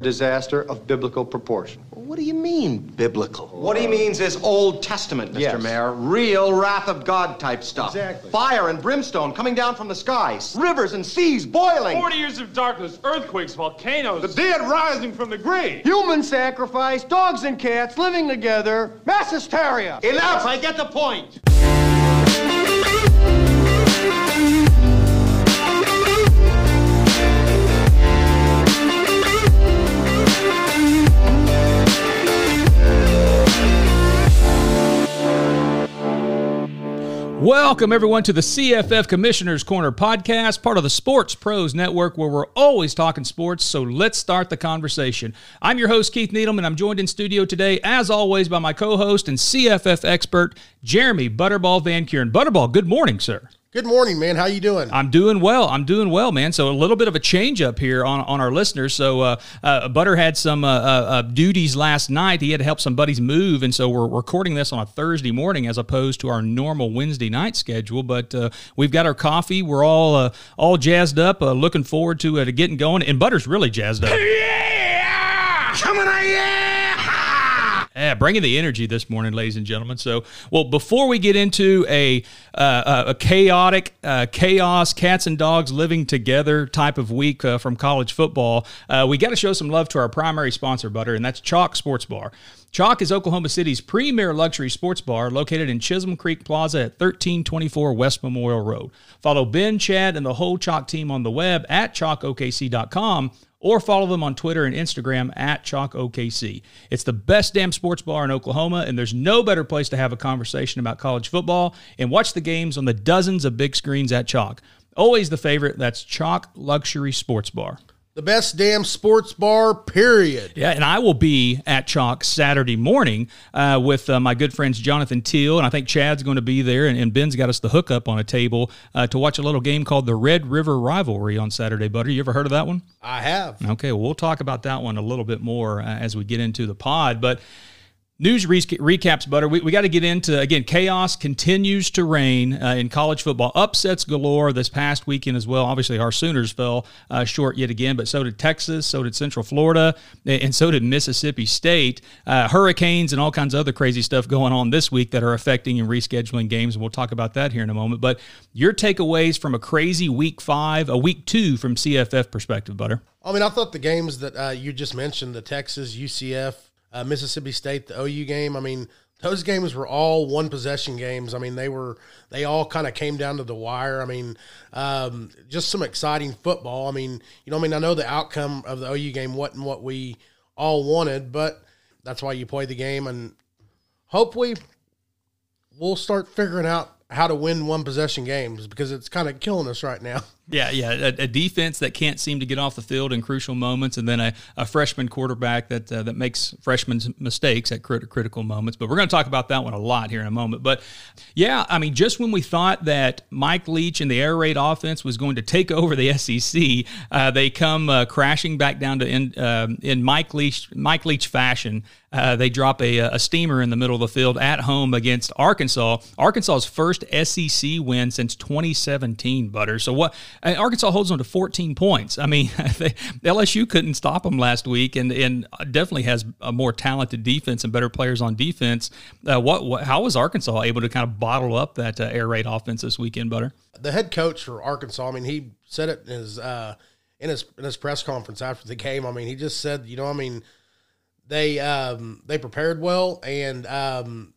disaster of biblical proportion. What do you mean, biblical? What he means is Old Testament, Mr. Yes. Mayor. Real wrath of God type stuff. Exactly. Fire and brimstone coming down from the skies. Rivers and seas boiling. 40 years of darkness, earthquakes, volcanoes. The dead rising from the grave. Human sacrifice, dogs and cats living together, mass hysteria. Enough, I get the point. Welcome, everyone, to the CFF Commissioner's Corner podcast, part of the Sports Pros Network, where we're always talking sports. So let's start the conversation. I'm your host, Keith Needham, and I'm joined in studio today, as always, by my co host and CFF expert, Jeremy Butterball Van Kuren. Butterball, good morning, sir. Good morning, man. How you doing? I'm doing well. I'm doing well, man. So a little bit of a change up here on, on our listeners. So uh, uh, Butter had some uh, uh, uh, duties last night. He had to help some buddies move, and so we're recording this on a Thursday morning as opposed to our normal Wednesday night schedule. But uh, we've got our coffee. We're all uh, all jazzed up, uh, looking forward to, uh, to getting going. And Butter's really jazzed up. Coming on, yeah! Yeah, bringing the energy this morning, ladies and gentlemen. So, well, before we get into a uh, a chaotic uh, chaos, cats and dogs living together type of week uh, from college football, uh, we got to show some love to our primary sponsor, Butter, and that's Chalk Sports Bar. Chalk is Oklahoma City's premier luxury sports bar located in Chisholm Creek Plaza at 1324 West Memorial Road. Follow Ben, Chad, and the whole Chalk team on the web at chalkokc.com or follow them on Twitter and Instagram at ChalkOKC. It's the best damn sports bar in Oklahoma, and there's no better place to have a conversation about college football and watch the games on the dozens of big screens at Chalk. Always the favorite, that's Chalk Luxury Sports Bar. The best damn sports bar, period. Yeah, and I will be at Chalk Saturday morning uh, with uh, my good friends Jonathan Teal, and I think Chad's going to be there, and, and Ben's got us the hookup on a table uh, to watch a little game called the Red River Rivalry on Saturday. Butter, you ever heard of that one? I have. Okay, well, we'll talk about that one a little bit more uh, as we get into the pod. But news re- recaps, Butter. We, we got to get into, again, chaos continues to reign uh, in college football. Upsets galore this past weekend as well. Obviously, our Sooners fell uh, short yet again, but so did Texas, so did Central Florida, and so did Mississippi State. Uh, hurricanes and all kinds of other crazy stuff going on this week that are affecting and rescheduling games, and we'll talk about that here in a moment. But your takeaways from a crazy week five, a week two from CFF perspective, Butter. I mean, I thought the games that uh, you just mentioned, the Texas, UCF, uh, Mississippi State, the OU game, I mean, those games were all one possession games. I mean, they were, they all kind of came down to the wire. I mean, um, just some exciting football. I mean, you know, I mean, I know the outcome of the OU game wasn't what we all wanted, but that's why you play the game. And hopefully we'll start figuring out how to win one possession games because it's kind of killing us right now. Yeah, yeah, a, a, defense that can't seem to get off the field in crucial moments, and then a, a freshman quarterback that uh, that makes freshmen's mistakes at crit- critical moments. But we're going to talk about that one a lot here in a moment. But yeah, I mean, just when we thought that Mike Leach and the air raid offense was going to take over the SEC, uh, they come uh, crashing back down to in um in Mike Leach Mike Leach fashion. Uh, they drop a, a steamer in the middle of the field at home against Arkansas. Arkansas's first SEC win since 2017. Butter. So what? Arkansas holds on to 14 points. I mean, they, LSU couldn't stop them last week, and and definitely has a more talented defense and better players on defense. Uh, what, what? How was Arkansas able to kind of bottle up that uh, air raid offense this weekend, Butter? The head coach for Arkansas, I mean, he said it in his uh, in his in his press conference after the game. I mean, he just said, you know, I mean, they um, they prepared well, and um,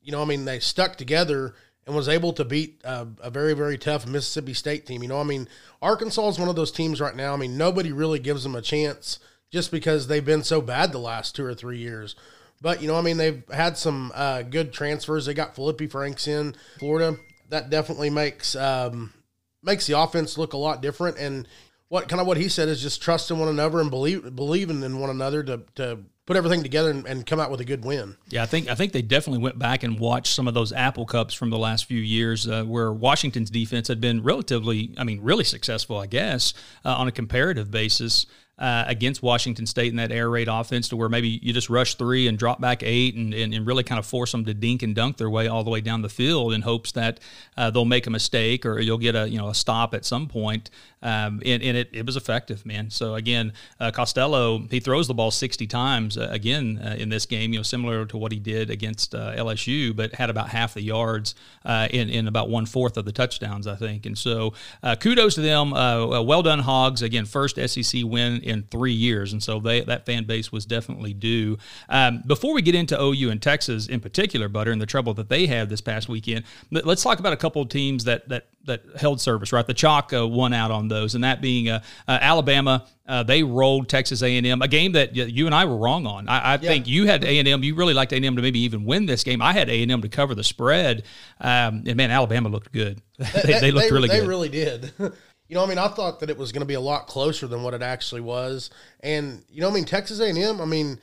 you know, I mean, they stuck together and was able to beat uh, a very, very tough Mississippi State team. You know, I mean, Arkansas is one of those teams right now. I mean, nobody really gives them a chance just because they've been so bad the last two or three years. But, you know, I mean, they've had some uh, good transfers. They got Feleipe Franks in Florida. That definitely makes um, makes the offense look a lot different. And what kind of what he said is just trusting one another and believe believing in one another to, to put everything together and, and, come out with a good win. Yeah, I think I think they definitely went back and watched some of those Apple Cups from the last few years, uh, where Washington's defense had been relatively, I mean, really successful, I guess, uh, on a comparative basis. Uh, against Washington State in that air raid offense to where maybe you just rush three and drop back eight and, and, and really kind of force them to dink and dunk their way all the way down the field in hopes that uh, they'll make a mistake or you'll get a you know a stop at some point. Um, and, and it, it was effective, man. So again, uh, Costello he throws the ball 60 times uh, again uh, in this game, you know, similar to what he did against LSU, but had about half the yards in in about one fourth of the touchdowns, I think. And so kudos to them. well done, Hogs. Again, first SEC win in three years, and so they that fan base was definitely due. Um, before we get into OU and Texas in particular, Butter, and the trouble that they had this past weekend, let's talk about a couple of teams that that that held service. Right, the chalk uh, won out on those, and that being uh, uh, Alabama. Uh, they rolled Texas A&M, a game that you and I were wrong on. I, I yeah. think you had A&M. You really liked A&M to maybe even win this game. I had A&M to cover the spread, um, and man, Alabama looked good. they, they, looked they, really they good. They really did. You know, I mean, I thought that it was going to be a lot closer than what it actually was. And you know, I mean, Texas A&M, I mean,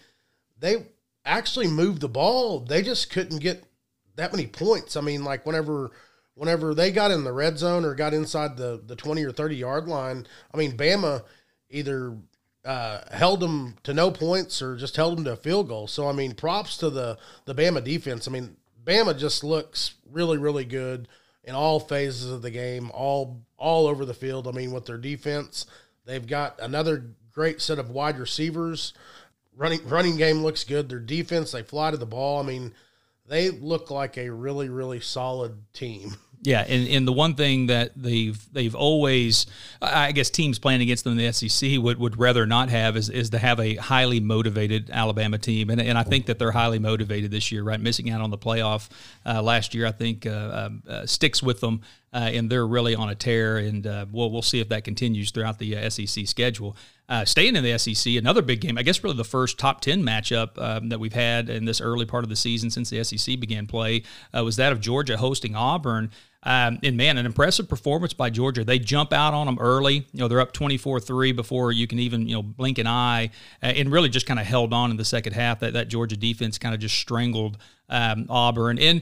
they actually moved the ball. They just couldn't get that many points. I mean, like whenever whenever they got in the red zone or got inside the the 20 or 30 yard line, I mean, Bama either uh, held them to no points or just held them to a field goal. So I mean, props to the the Bama defense. I mean, Bama just looks really really good in all phases of the game, all all over the field. I mean, with their defense, they've got another great set of wide receivers. Running running game looks good. Their defense, they fly to the ball. I mean, they look like a really really solid team. Yeah, and, and the one thing that they've they've always, I guess, teams playing against them in the SEC would, would rather not have is, is to have a highly motivated Alabama team, and, and I think that they're highly motivated this year. Right, missing out on the playoff uh, last year, I think uh, um, uh, sticks with them, uh, and they're really on a tear. And uh, we'll we'll see if that continues throughout the uh, SEC schedule. Uh, staying in the SEC, another big game. I guess really the first top ten matchup um, that we've had in this early part of the season since the SEC began play uh, was that of Georgia hosting Auburn. Um, and man, an impressive performance by Georgia. They jump out on them early. You know, they're up 24-3 before you can even, you know, blink an eye uh, and really just kind of held on in the second half. That, that Georgia defense kind of just strangled um, Auburn. And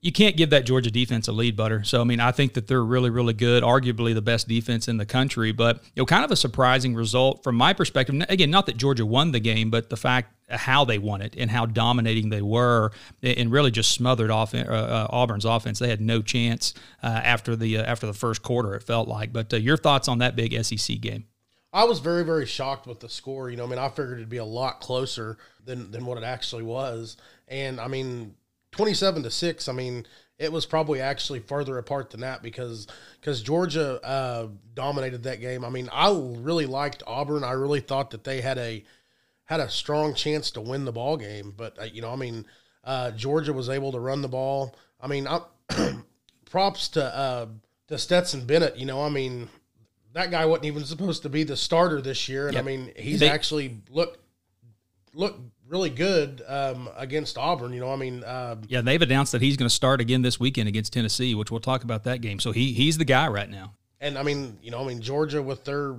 you can't give that Georgia defense a lead, Butter. So I mean, I think that they're really, really good, arguably the best defense in the country. But you know, kind of a surprising result from my perspective. Again, not that Georgia won the game, but the fact how they won it and how dominating they were, and really just smothered off uh, uh, Auburn's offense. They had no chance uh, after the uh, after the first quarter. It felt like. But uh, your thoughts on that big SEC game? I was very, very shocked with the score. You know, I mean, I figured it'd be a lot closer than than what it actually was. And I mean, 27 to 6 i mean it was probably actually further apart than that because because georgia uh, dominated that game i mean i really liked auburn i really thought that they had a had a strong chance to win the ball game but uh, you know i mean uh, georgia was able to run the ball i mean props to uh, to stetson bennett you know i mean that guy wasn't even supposed to be the starter this year and yep. i mean he's they, actually looked looked really good um, against Auburn. You know, I mean, uh, yeah, they've announced that he's going to start again this weekend against Tennessee, which we'll talk about that game. So he he's the guy right now. And I mean, you know, I mean Georgia with their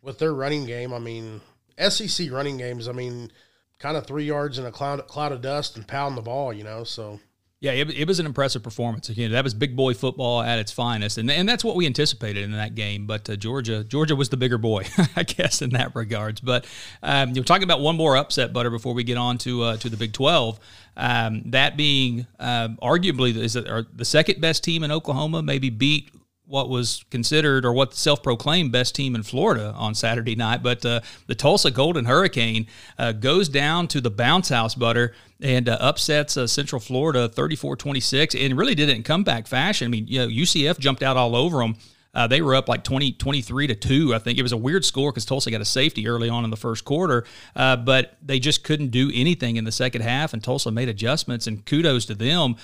with their running game. I mean, SEC running games. I mean, kind of three yards in a cloud cloud of dust and pound the ball. You know, so yeah, it, it, was an impressive performance. Again, that was big boy football at its finest, and and that's what we anticipated in that game. But uh, Georgia, Georgia was the bigger boy, I guess, in that regards. But um, you're talking about one more upset, Butter, before we get on to uh, to the Big Twelve. Um, that being um, arguably is the second best team in Oklahoma, maybe beat what was considered or what the self-proclaimed best team in Florida on Saturday night. But uh, the Tulsa Golden Hurricane uh, goes down to the bounce house butter and uh, upsets uh, Central Florida 34-26 and really did it in comeback fashion. I mean, you know, UCF jumped out all over them. Uh, they were up like 20, 23 to 2. I think it was a weird score because Tulsa got a safety early on in the first quarter, uh, but they just couldn't do anything in the second half, and Tulsa made adjustments, and kudos to them.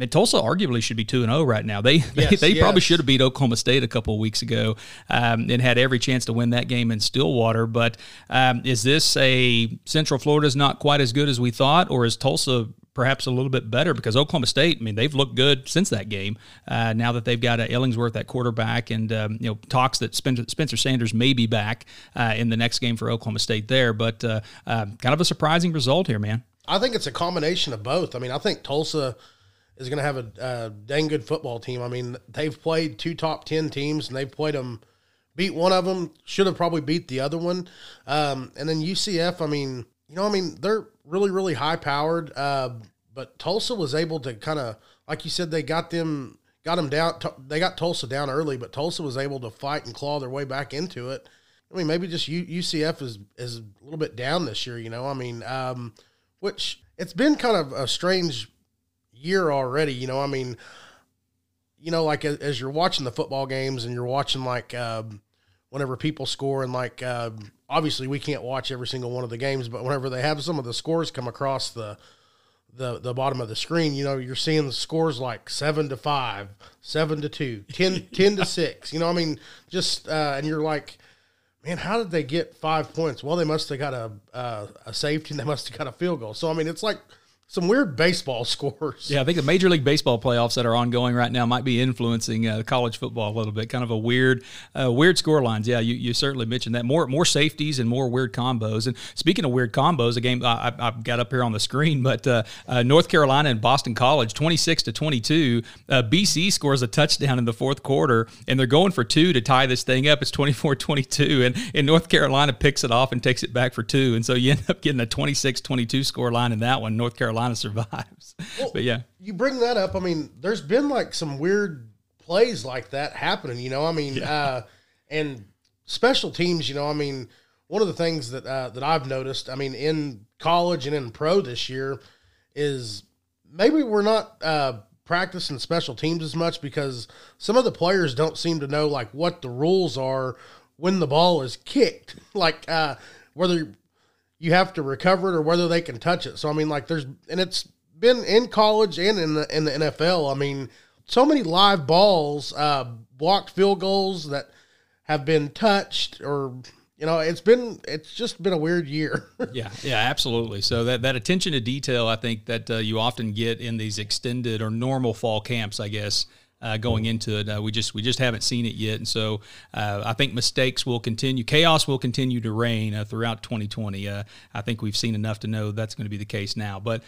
And Tulsa arguably should be two and zero oh right now. They yes, they, they yes. probably should have beat Oklahoma State a couple of weeks ago um, and had every chance to win that game in Stillwater. But um, is this a Central Florida's not quite as good as we thought, or is Tulsa perhaps a little bit better because Oklahoma State, I mean, they've looked good since that game. Uh, now that they've got uh, Illingworth at quarterback, and um, you know, talks that Spencer Sanders may be back uh, in the next game for Oklahoma State there. But uh, uh, kind of a surprising result here, man. I think it's a combination of both. I mean, I think Tulsa is going to have a, a, dang good football team. I mean, they've played two top ten teams and they've played them beat one of them, should have probably beat the other one. Um, and then UCF, I mean, you know, I mean, they're really, really high powered. Uh, but Tulsa was able to kind of, like you said, they got them, got them down. They got Tulsa down early, but Tulsa was able to fight and claw their way back into it. I mean, maybe just UCF is is a little bit down this year. You know, I mean, um, which it's been kind of a strange year already. You know, I mean, you know, like as, you're watching the football games and you're watching like um, whenever people score and like um, obviously we can't watch every single one of the games, but whenever they have some of the scores come across the the the bottom of the screen, you know, you're seeing the scores like seven to five, seven to two, 10, 10 to six. You know, I mean, just uh, and you're like man, how did they get five points? Well, they must have got a uh, a safety and they must have got a field goal. So I mean, it's like some weird baseball scores. Yeah, I think the Major League Baseball playoffs that are ongoing right now might be influencing uh, college football a little bit. Kind of a weird, uh, weird score lines. Yeah, you, you certainly mentioned that. More more safeties and more weird combos. And speaking of weird combos, a game I, have got up here on the screen, but uh, uh, North Carolina and Boston College, twenty six to twenty two. Uh, BC scores a touchdown in the fourth quarter, and they're going for two to tie this thing up. It's 24-22, and and North Carolina picks it off and takes it back for two, and so you end up getting a 26-22 score line in that one. North Carolina Carolina survives. Well, but yeah, you bring that up. I mean, there's been like some weird plays like that happening. You know, I mean, yeah. uh, and special teams. You know, I mean, one of the things that uh, that I've noticed. I mean, in college and in pro this year is maybe we're not uh, practicing special teams as much because some of the players don't seem to know like what the rules are when the ball is kicked. like uh, whether you have to recover it or whether they can touch it. So I mean, like there's and it's been in college and in the in the NFL. I mean, so many live balls, uh, blocked field goals that have been touched or you know it's been it's just been a weird year yeah yeah absolutely so that that attention to detail i think that uh, you often get in these extended or normal fall camps i guess uh, going into it. Uh, we just we just haven't seen it yet, and so uh, I think mistakes will continue. Chaos will continue to reign uh, throughout 2020. Uh, I think we've seen enough to know that's going to be the case now. But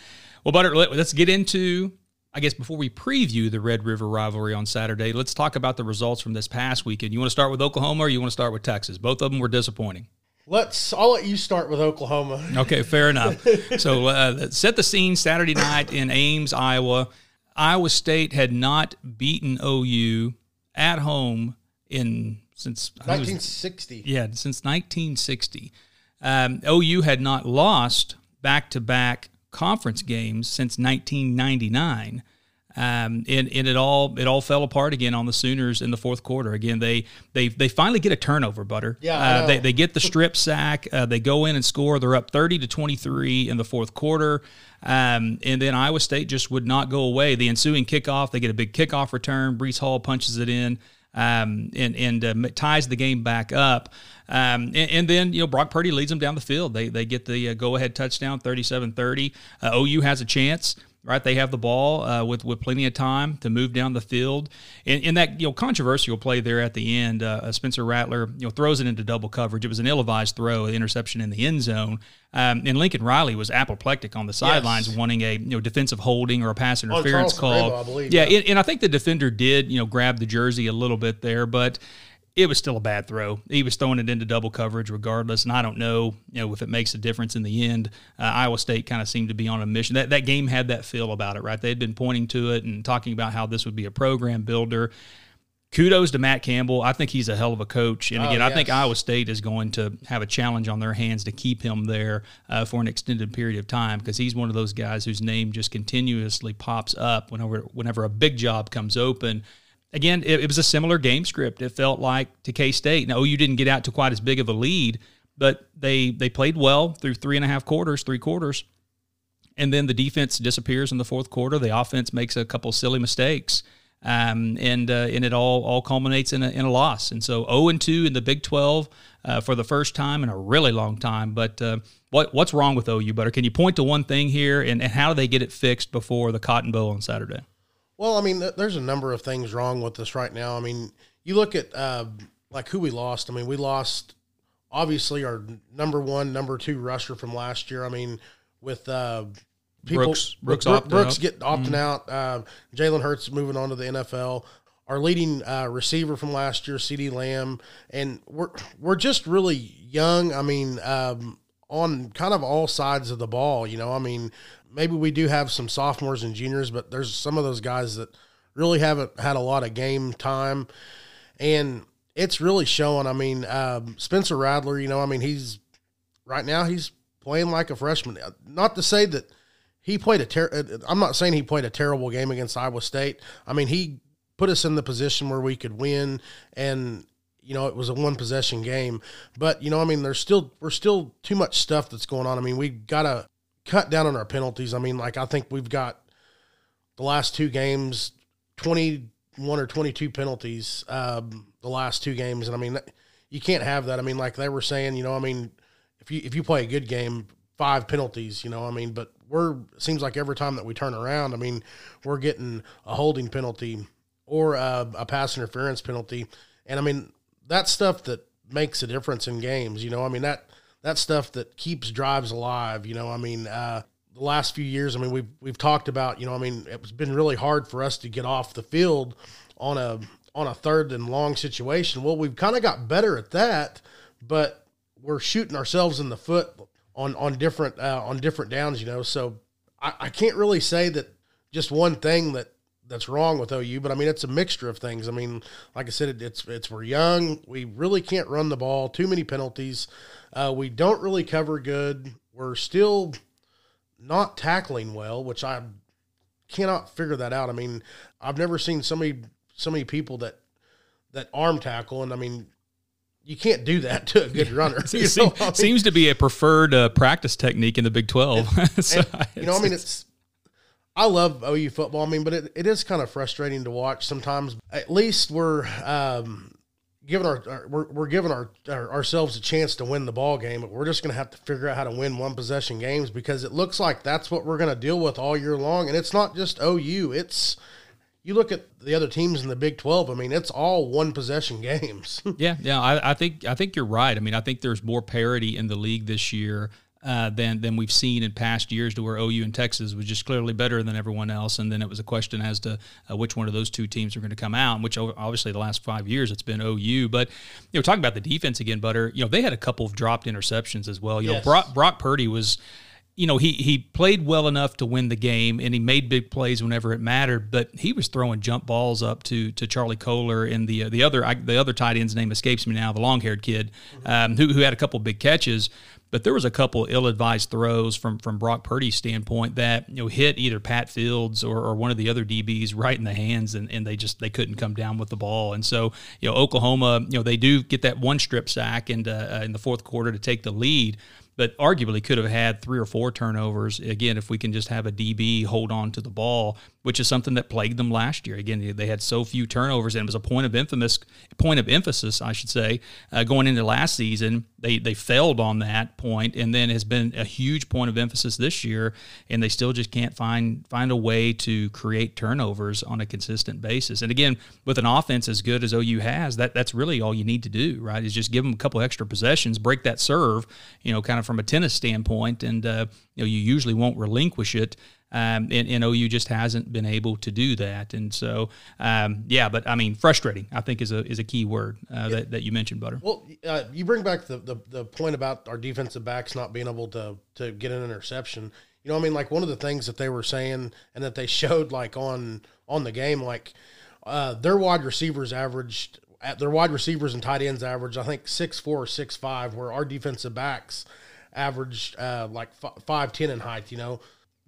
well, Butter, let, us get into. I guess before we preview the Red River rivalry on Saturday, let's talk about the results from this past weekend. You want to start with Oklahoma, or you want to start with Texas? Both of them were disappointing. Let's. I'll let you start with Oklahoma. Okay, fair enough. so uh, set the scene Saturday night in Ames, Iowa. Iowa State had not beaten OU at home in since 1960. Was, yeah, since 1960. Um, OU had not lost back to back conference games since 1999. Um, and, and it all it all fell apart again on the Sooners in the fourth quarter. Again, they they they finally get a turnover, Butter. Yeah, uh, they they get the strip sack. Uh, they go in and score. They're up thirty to twenty three in the fourth quarter. Um, and then Iowa State just would not go away. The ensuing kickoff, they get a big kickoff return. Breece Hall punches it in. Um, and and uh, ties the game back up. Um, and, and, then, you know, Brock Purdy leads them down the field. They, they get the uh, go ahead touchdown, 37 30. Uh, OU has a chance right? They have the ball uh, with with plenty of time to move down the field. And, and that you know controversial play there at the end, uh, Spencer Rattler you know throws it into double coverage. It was an ill-advised throw, an interception in the end zone. Um, and Lincoln Riley was apoplectic on the sidelines, yes. wanting a you know defensive holding or a pass interference call. I believe, yeah, yeah. And, and I think the defender did you know grab the jersey a little bit there, but it was still a bad throw. He was throwing it into double coverage regardless, and I don't know, you know, if it makes a difference in the end. Uh, Iowa State kind of seemed to be on a mission. That that game had that feel about it, right? They had been pointing to it and talking about how this would be a program builder. Kudos to Matt Campbell. I think he's a hell of a coach. And oh, again, oh, yes. I think Iowa State is going to have a challenge on their hands to keep him there uh, for an extended period of time because he's one of those guys whose name just continuously pops up whenever whenever a big job comes open again, it, it, was a similar game script. It felt like to K State. Now, OU didn't get out to quite as big of a lead, but they they played well through three and a half quarters, three quarters, and then the defense disappears in the fourth quarter. The offense makes a couple silly mistakes, um, and uh, and it all all culminates in a in a loss. And so zero oh and two in the Big Twelve uh, for the first time in a really long time. But uh, what what's wrong with OU, Butter? Can you point to one thing here, and, and how do they get it fixed before the Cotton Bowl on Saturday? Well, I mean, there's a number of things wrong with us right now. I mean, you look at uh, like who we lost. I mean, we lost obviously our number one, number two rusher from last year. I mean, with uh, people, Brooks, Brooks, Brooks, Brooks get opting mm. out. Uh, Jalen Hurts moving on to the NFL. our leading uh, receiver from last year, CeeDee Lamb, and we're we're just really young. I mean, um, on kind of all sides of the ball. You know, I mean, maybe we do have some sophomores and juniors, but there's some of those guys that really haven't had a lot of game time, and it's really showing. I mean, um, Spencer Rattler, you know, I mean, he's right now he's playing like a freshman. Uh, not to say that he played a ter- uh, uh, I'm not saying he played a terrible game against Iowa State. I mean, he put us in the position where we could win and you know it was a one possession game but you know i mean there's still we're still too much stuff that's going on i mean we've got to cut down on our penalties i mean like i think we've got the last two games 21 or 22 penalties um, the last two games and i mean you can't have that i mean like they were saying you know i mean if you if you play a good game five penalties you know i mean but we're seems like every time that we turn around i mean we're getting a holding penalty or a, a pass interference penalty. And I mean, that's stuff that makes a difference in games. You know, I mean that that stuff that keeps drives alive. You know, I mean, uh, the last few years, I mean, we've we've talked about. You know, I mean, it's been really hard for us to get off the field on a on a third and long situation. Well, we've kind of got better at that, but we're shooting ourselves in the foot on on different uh, on different downs. You know, so I, I can't really say that just one thing that that's wrong with OU, but I mean it's a mixture of things. I mean, like I said, it, it's it's we're young. We really can't run the ball. Too many penalties. Uh, we don't really cover good. We're still not tackling well, which I cannot figure that out. I mean, I've never seen so many so many people that that arm tackle, and I mean, you can't do that to a good runner. Know? I mean, seems to be a preferred uh, practice technique in the Big Twelve. so and, you know, I mean, it's I love OU football. I mean, but it, it is kind of frustrating to watch sometimes. At least we're um, giving our, our, we're, we're giving our, our, ourselves a chance to win the ball game. But we're just going to have to figure out how to win one possession games because it looks like that's what we're going to deal with all year long. And it's not just OU. It's you look at the other teams in the Big Twelve. I mean, it's all one possession games. yeah, yeah. I, I think I think you're right. I mean, I think there's more parity in the league this year uh, than than we've seen in past years, to where OU and Texas was just clearly better than everyone else, and then it was a question as to uh, which one of those two teams are going to come out. Which obviously the last five years it's been OU, but you know talking about the defense again, Butter, you know they had a couple of dropped interceptions as well. You yes. know Brock, Brock Purdy was you know, he he played well enough to win the game, and he made big plays whenever it mattered. But he was throwing jump balls up to to Charlie Kolar and the uh, the other I, the other tight end's name escapes me now, the long haired kid, um, who who had a couple big catches. But there was a couple ill-advised throws from from Brock Purdy's standpoint that you know hit either Pat Fields or, or one of the other DBs right in the hands, and, and they just they couldn't come down with the ball. And so you know Oklahoma, you know they do get that one strip sack and uh, in the fourth quarter to take the lead but arguably could have had three or four turnovers. Again, if we can just have a DB hold on to the ball, which is something that plagued them last year. Again, they had so few turnovers, and it was a point of infamous point of emphasis, I should say, uh, going into last season. They they failed on that point, and then has been a huge point of emphasis this year, and they still just can't find find a way to create turnovers on a consistent basis. And again, with an offense as good as OU has, that that's really all you need to do, right? Is just give them a couple extra possessions, break that serve, you know, kind of from a tennis standpoint, and uh, you know you usually won't relinquish it. Um, and, and, OU just hasn't been able to do that, and so um, yeah. But I mean, frustrating. I think is a is a key word uh, that, that you mentioned, Butter. Well, uh, you bring back the, the the point about our defensive backs not being able to to get an interception. You know, I mean, like one of the things that they were saying and that they showed like on on the game, like uh, their wide receivers averaged their wide receivers and tight ends averaged, I think six four or six five, where our defensive backs averaged uh, like five ten in height. You know,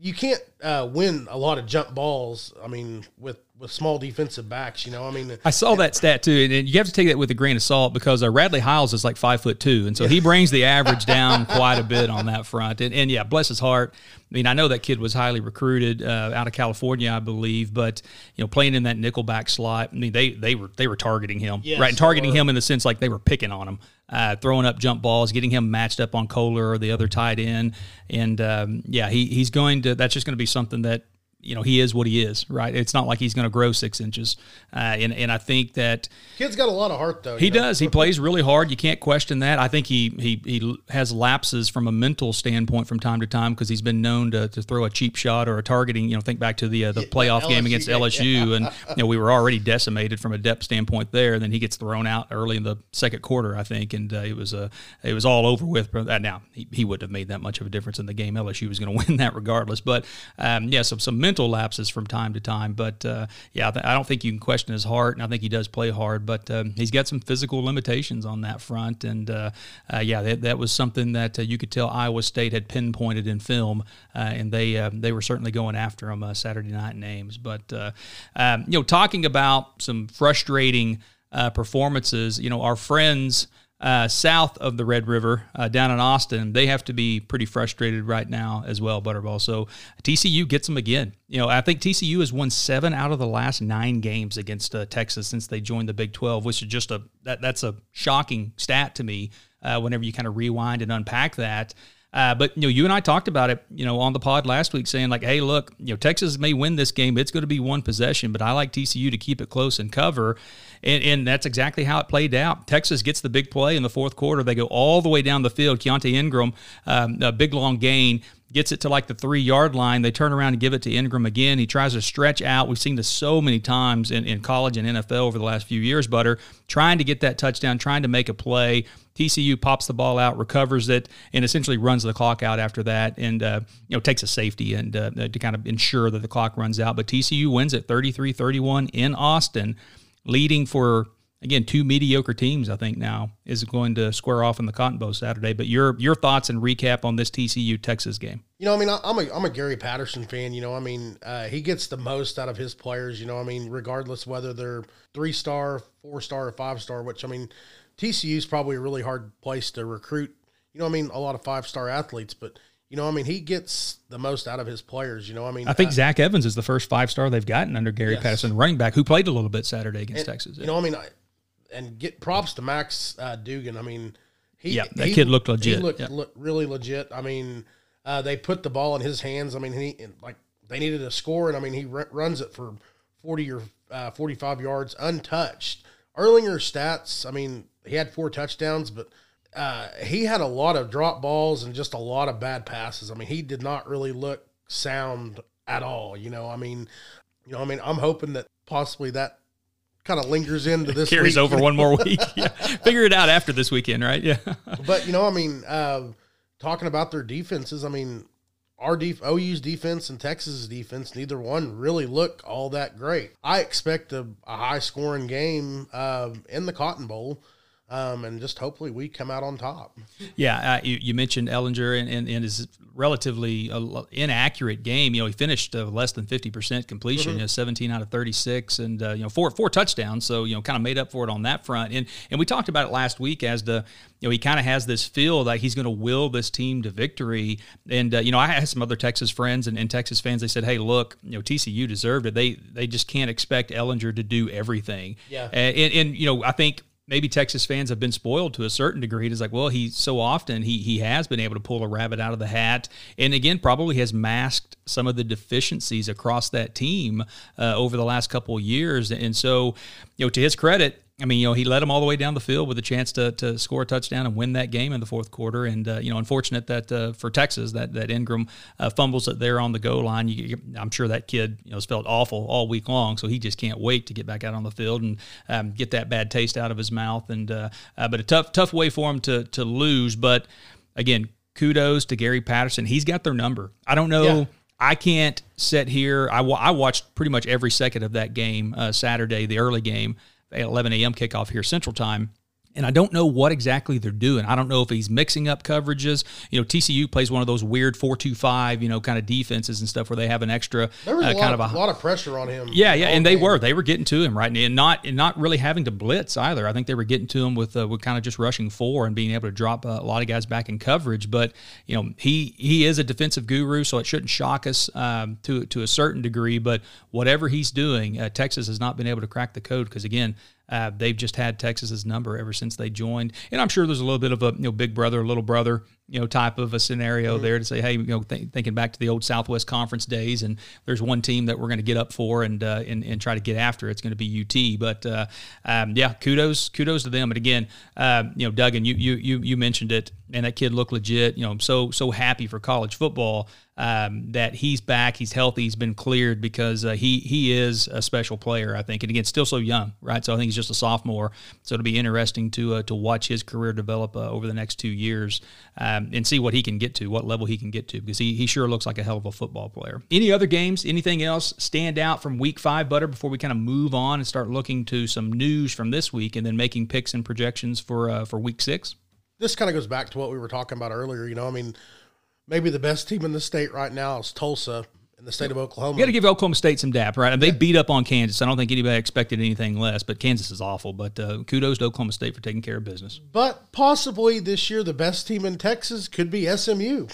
you can't uh, win a lot of jump balls. I mean, with with small defensive backs, you know. I mean, I saw that stat too, and you have to take that with a grain of salt because uh, Radley Hiles is like five foot two, and so he brings the average down quite a bit on that front. And, and, yeah, bless his heart. I mean, I know that kid was highly recruited uh, out of California, I believe, but you know, playing in that nickelback slot, I mean, they they were they were targeting him, yes, right, and targeting him in the sense like they were picking on him uh, throwing up jump balls, getting him matched up on Kolar or the other tight end. And um, yeah, he, he's going to, that's just going to be something that you know he is what he is, right? It's not like he's going to grow six inches, uh, and and I think that Kid's got a lot of heart though. he know? does. He plays really hard. You can't question that. I think he he he has lapses from a mental standpoint from time to time because he's been known to, to throw a cheap shot or a targeting. You know, think back to the uh, the playoff game LSU, against yeah, LSU, and you know we were already decimated from a depth standpoint there. And then he gets thrown out early in the second quarter, I think, and uh, it was uh, it was all over with. But, uh, now he, he wouldn't have made that much of a difference in the game. LSU was going to win that regardless. But um, yeah, some some mental lapses from time to time. But uh, yeah, I, don't think you can question his heart, and I think he does play hard. But um, he's got some physical limitations on that front, and uh, uh, yeah, that, that was something that uh, you could tell Iowa State had pinpointed in film, uh, and they uh, they were certainly going after him uh, Saturday night names. But um, you know, talking about some frustrating performances, you know, our friends uh, south of the Red River, uh, down in Austin, they have to be pretty frustrated right now as well, Butterball. So TCU gets them again. You know, I think TCU has won seven out of the last nine games against uh, Texas since they joined the Big Twelve, which is just a that, that's a shocking stat to me. Uh, whenever you kind of rewind and unpack that. Uh, but you know, you and I talked about it, you know, on the pod last week, saying like, "Hey, look, you know, Texas may win this game. It's going to be one possession, but I like TCU to keep it close and cover." And, and that's exactly how it played out. Texas gets the big play in the fourth quarter. They go all the way down the field. Keontae Ingram, um, a big long gain, gets it to like the three yard line. They turn around and give it to Ingram again. He tries to stretch out. We've seen this so many times in, in college and NFL over the last few years, Butter, trying to get that touchdown, trying to make a play. TCU pops the ball out, recovers it, and essentially runs the clock out after that, and uh, you know takes a safety and uh, to kind of ensure that the clock runs out. But TCU wins at 33-31 in Austin, leading for again two mediocre teams. I think now is going to square off in the Cotton Bowl Saturday. But your your thoughts and recap on this TCU Texas game? You know, I mean, I- I'm a I'm a Gary Patterson fan. You know, I mean, uh, he gets the most out of his players. You know, I mean, regardless whether they're three star, four star, or five star. Which I mean, TCU is probably a really hard place to recruit. You know, I mean, a lot of five star athletes, but you know, I mean, he gets the most out of his players. You know, I mean, I think uh, Zach Evans is the first five star they've gotten under Gary Yes. Patterson, running back, who played a little bit Saturday against and, Texas. You know, I mean, I, and get props to Max uh, Duggan. I mean, he Yeah, that he- kid looked He legit. looked Yeah. really legit. I mean, uh, they put the ball in his hands. I mean, he like they needed a score, and I mean, he r- runs it for forty or uh, forty-five yards untouched. Ehlinger's stats. I mean, he had four touchdowns, but. Uh, he had a lot of drop balls and just a lot of bad passes. I mean, he did not really look sound at all. You know, I mean, you know, I mean, I'm hoping that possibly that kind of lingers into this Carries week. over one more week. Yeah. Figure it out after this weekend, right? Yeah. But you know, I mean, uh, talking about their defenses, I mean, our def- OU's defense and Texas's defense, neither one really look all that great. I expect a, a high scoring game uh, in the Cotton Bowl. Um, and just hopefully we come out on top. Yeah, uh, you, you mentioned Ehlinger and, and, and his relatively uh, inaccurate game. You know, he finished uh, less than fifty percent completion. You know, seventeen out of thirty six, and uh, you know four four touchdowns. So you know, kind of made up for it on that front. And and we talked about it last week as the you know he kind of has this feel that he's going to will this team to victory. And uh, you know, I had some other Texas friends and, and Texas fans. They said, "Hey, look, you know, TCU deserved it. They they just can't expect Ehlinger to do everything." Yeah. and, and you know, I think maybe Texas fans have been spoiled to a certain degree. It's like, well, he so often he he has been able to pull a rabbit out of the hat, and again, probably has masked some of the deficiencies across that team uh, over the last couple years. And so, you know, to his credit. I mean, you know, he led them all the way down the field with a chance to, to score a touchdown and win that game in the fourth quarter. And uh, you know, unfortunate that uh, for Texas that that Ingram uh, fumbles it there on the goal line. You, I'm sure that kid you know has felt awful all week long, so he just can't wait to get back out on the field and um, get that bad taste out of his mouth. And uh, uh, but a tough tough way for him to to lose. But again, kudos to Gary Patterson. He's got their number. I don't know. Yeah. I can't sit here. I, I watched pretty much every second of that game uh, Saturday, the early game, 11 a.m. kickoff here Central Time. And I don't know what exactly they're doing. I don't know if he's mixing up coverages. You know, TCU plays one of those weird four-two-five, you know, kind of defenses and stuff where they have an extra There was uh, a, kind of, of a lot of pressure on him. yeah, yeah, and they were they were getting to him right, and not and not really having to blitz either. I think they were getting to him with uh, with kind of just rushing four and being able to drop uh, a lot of guys back in coverage. But you know he he is a defensive guru, so it shouldn't shock us um, to to a certain degree. But whatever he's doing, uh, Texas has not been able to crack the code because again. Uh, they've just had Texas's number ever since they joined, and I'm sure there's a little bit of a you know big brother, little brother you know, type of a scenario there to say, hey, you know, th- thinking back to the old Southwest Conference days, and there's one team that we're going to get up for and, uh, and and try to get after. It's going to be UT. But uh, um, yeah, kudos kudos to them. And again, uh, you know, Duggan, you you you you mentioned it, and that kid looked legit. You know, I'm so so happy for college football um, that he's back, he's healthy, he's been cleared because uh, he he is a special player, I think, and again, still so young, right? So I think he's just a sophomore. So it'll be interesting to uh, to watch his career develop uh, over the next two years um, and see what he can get to, what level he can get to, because he he sure looks like a hell of a football player. Any other games? Anything else stand out from Week Five, Butter? Before we kind of move on and start looking to some news from this week, and then making picks and projections for uh, for Week Six. This kind of goes back to what we were talking about earlier. You know, I mean maybe the best team in the state right now is Tulsa in the state of Oklahoma. You got to give Oklahoma State some dap, right? And they beat up on Kansas. I don't think anybody expected anything less, but Kansas is awful. But uh, kudos to Oklahoma State for taking care of business. But possibly this year, the best team in Texas could be SMU.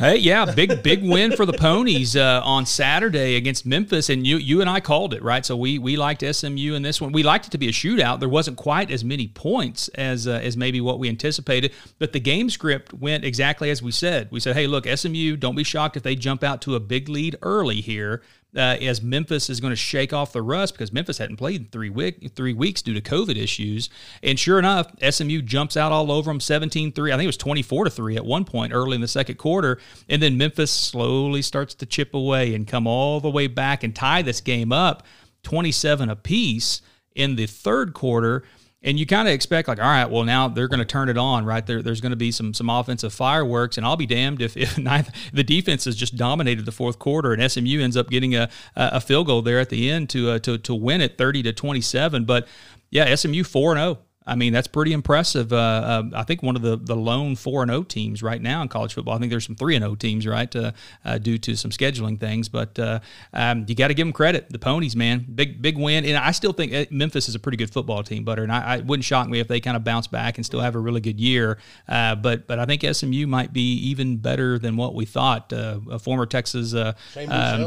Hey, yeah, big big win for the ponies uh, on Saturday against Memphis, and you you and I called it right. So we we liked SMU in this one. We liked it to be a shootout. There wasn't quite as many points as uh, as maybe what we anticipated, but the game script went exactly as we said. We said, hey, look, SMU, don't be shocked if they jump out to a big lead early here uh, as Memphis is going to shake off the rust because Memphis hadn't played in three week three weeks due to COVID issues. And sure enough, SMU jumps out all over them 17-3. I think it was 24 to 3 at one point early in the second quarter. And then Memphis slowly starts to chip away and come all the way back and tie this game up 27 apiece in the third quarter and you kind of expect like all right well now they're going to turn it on right? There there's going to be some some offensive fireworks and i'll be damned if, if the defense has just dominated the fourth quarter and smu ends up getting a, a field goal there at the end to uh, to, to win it 30 to 27 but yeah smu 4-0 I mean, that's pretty impressive. Uh, uh, I think one of the, the lone 4 and 0 teams right now in college football. I think there's some 3 and 0 teams, right, uh, uh, due to some scheduling things. But uh, um, you got to give them credit. The Ponies, man, big big win. And I still think uh, Memphis is a pretty good football team, Butter. And I, I wouldn't shock me if they kind of bounce back and still have a really good year. but but I think SMU might be even better than what we thought. a former Texas um,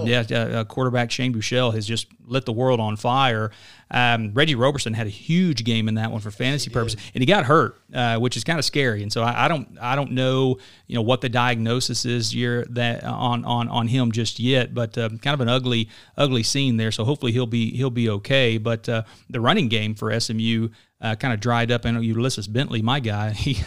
yeah, quarterback Shane Buechele has just lit the world on fire. Um, Reggie Roberson had a huge game in that one for fantasy purposes, and he got hurt, uh, which is kind of scary. And so I, I, don't, I don't know, you know, what the diagnosis is here that on on on him just yet, but uh, kind of an ugly, ugly scene there. So hopefully he'll be he'll be okay. But uh, the running game for SMU. Uh, kind of dried up. And Ulysses Bentley, my guy, he,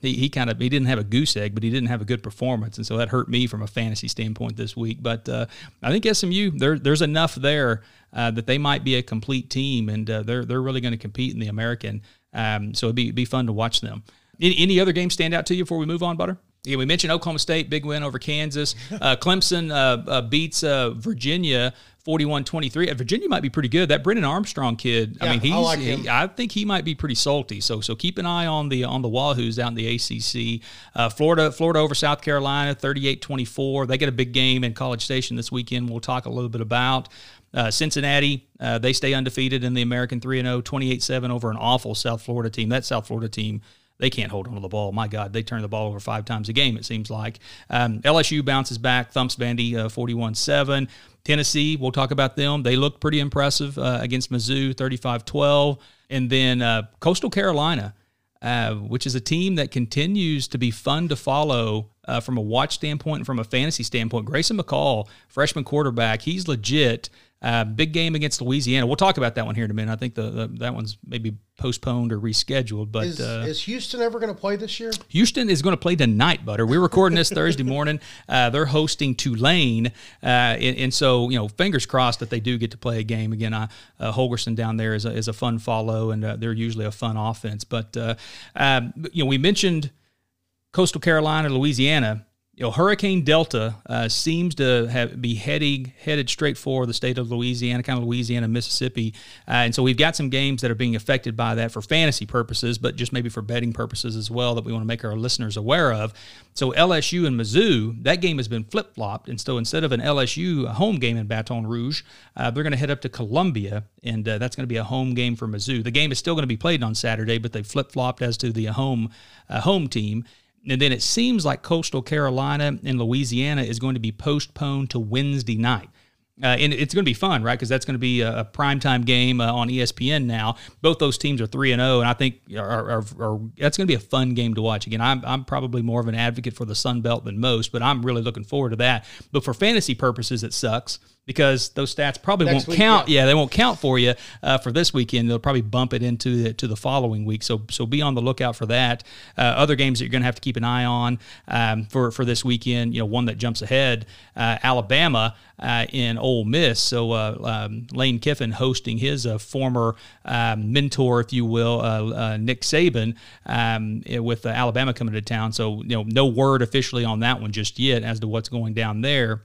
he he kind of he didn't have a goose egg, but he didn't have a good performance, and so that hurt me from a fantasy standpoint this week. But uh, I think SMU there there's enough there uh, that they might be a complete team and uh, they're they're really going to compete in the American. Um, so it'd be, be fun to watch them. Any, any other games stand out to you before we move on, Butter? Yeah, we mentioned Oklahoma State, big win over Kansas. Uh, Clemson uh, uh, beats uh, Virginia 41-23. Virginia might be pretty good. That Brennan Armstrong kid, yeah, I mean, he's I, like he, I, think he might be pretty salty. So so keep an eye on the on the Wahoos out in the ACC. Uh, Florida Florida over South Carolina 38-24. They get a big game in College Station this weekend. We'll talk a little bit about. Uh, Cincinnati, uh, they stay undefeated in the American 3 0, 28 7 over an awful South Florida team. That South Florida team, they can't hold on to the ball. My God, they turn the ball over five times a game, it seems like. Um, LSU bounces back, thumps Vandy uh, 41 7. Tennessee, we'll talk about them. They look pretty impressive uh, against Mizzou 35 12. And then uh, Coastal Carolina. Uh, which is a team that continues to be fun to follow uh, from a watch standpoint and from a fantasy standpoint. Grayson McCall, freshman quarterback, he's legit. Uh, big game against Louisiana. We'll talk about that one here in a minute. I think the, the that one's maybe postponed or rescheduled. But is, uh, is Houston ever going to play this year? Houston is going to play tonight, Butter. We're recording this Thursday morning. Uh, they're hosting Tulane, uh, and, and, so you know, fingers crossed that they do get to play a game again. Uh, Holgorsen down there is a, is a fun follow, and uh, they're usually a fun offense. But uh, um, you know, we mentioned Coastal Carolina, Louisiana you know, Hurricane Delta uh, seems to have, be heading headed straight for the state of Louisiana, kind of Louisiana, Mississippi, uh, and so we've got some games that are being affected by that for fantasy purposes, but just maybe for betting purposes as well that we want to make our listeners aware of. So LSU and Mizzou, that game has been flip flopped, and so instead of an LSU home game in Baton Rouge, uh, they're going to head up to Columbia, and uh, that's going to be a home game for Mizzou. The game is still going to be played on Saturday, but they flip flopped as to the home uh, home team. And then it seems like Coastal Carolina and Louisiana is going to be postponed to Wednesday night. Uh, and it's going to be fun, right? Because that's going to be a, a primetime game uh, on ESPN now. Both those teams are three and zero, and I think are, are, are, that's going to be a fun game to watch. Again, I'm, I'm probably more of an advocate for the Sun Belt than most, but I'm really looking forward to that. But for fantasy purposes, it sucks because those stats probably Next won't week, count. yeah. Yeah. they won't count for you uh, for this weekend. They'll probably bump it into the, to the following week. So so be on the lookout for that. Uh, other games that you're going to have to keep an eye on um, for for this weekend. You know, one that jumps ahead, uh, Alabama uh, in Ole Miss. So uh, um, Lane Kiffin hosting his uh, former um, mentor, if you will, uh, uh, Nick Saban, um, eh, with uh, Alabama coming to town. So you know, no word officially on that one just yet as to what's going down there.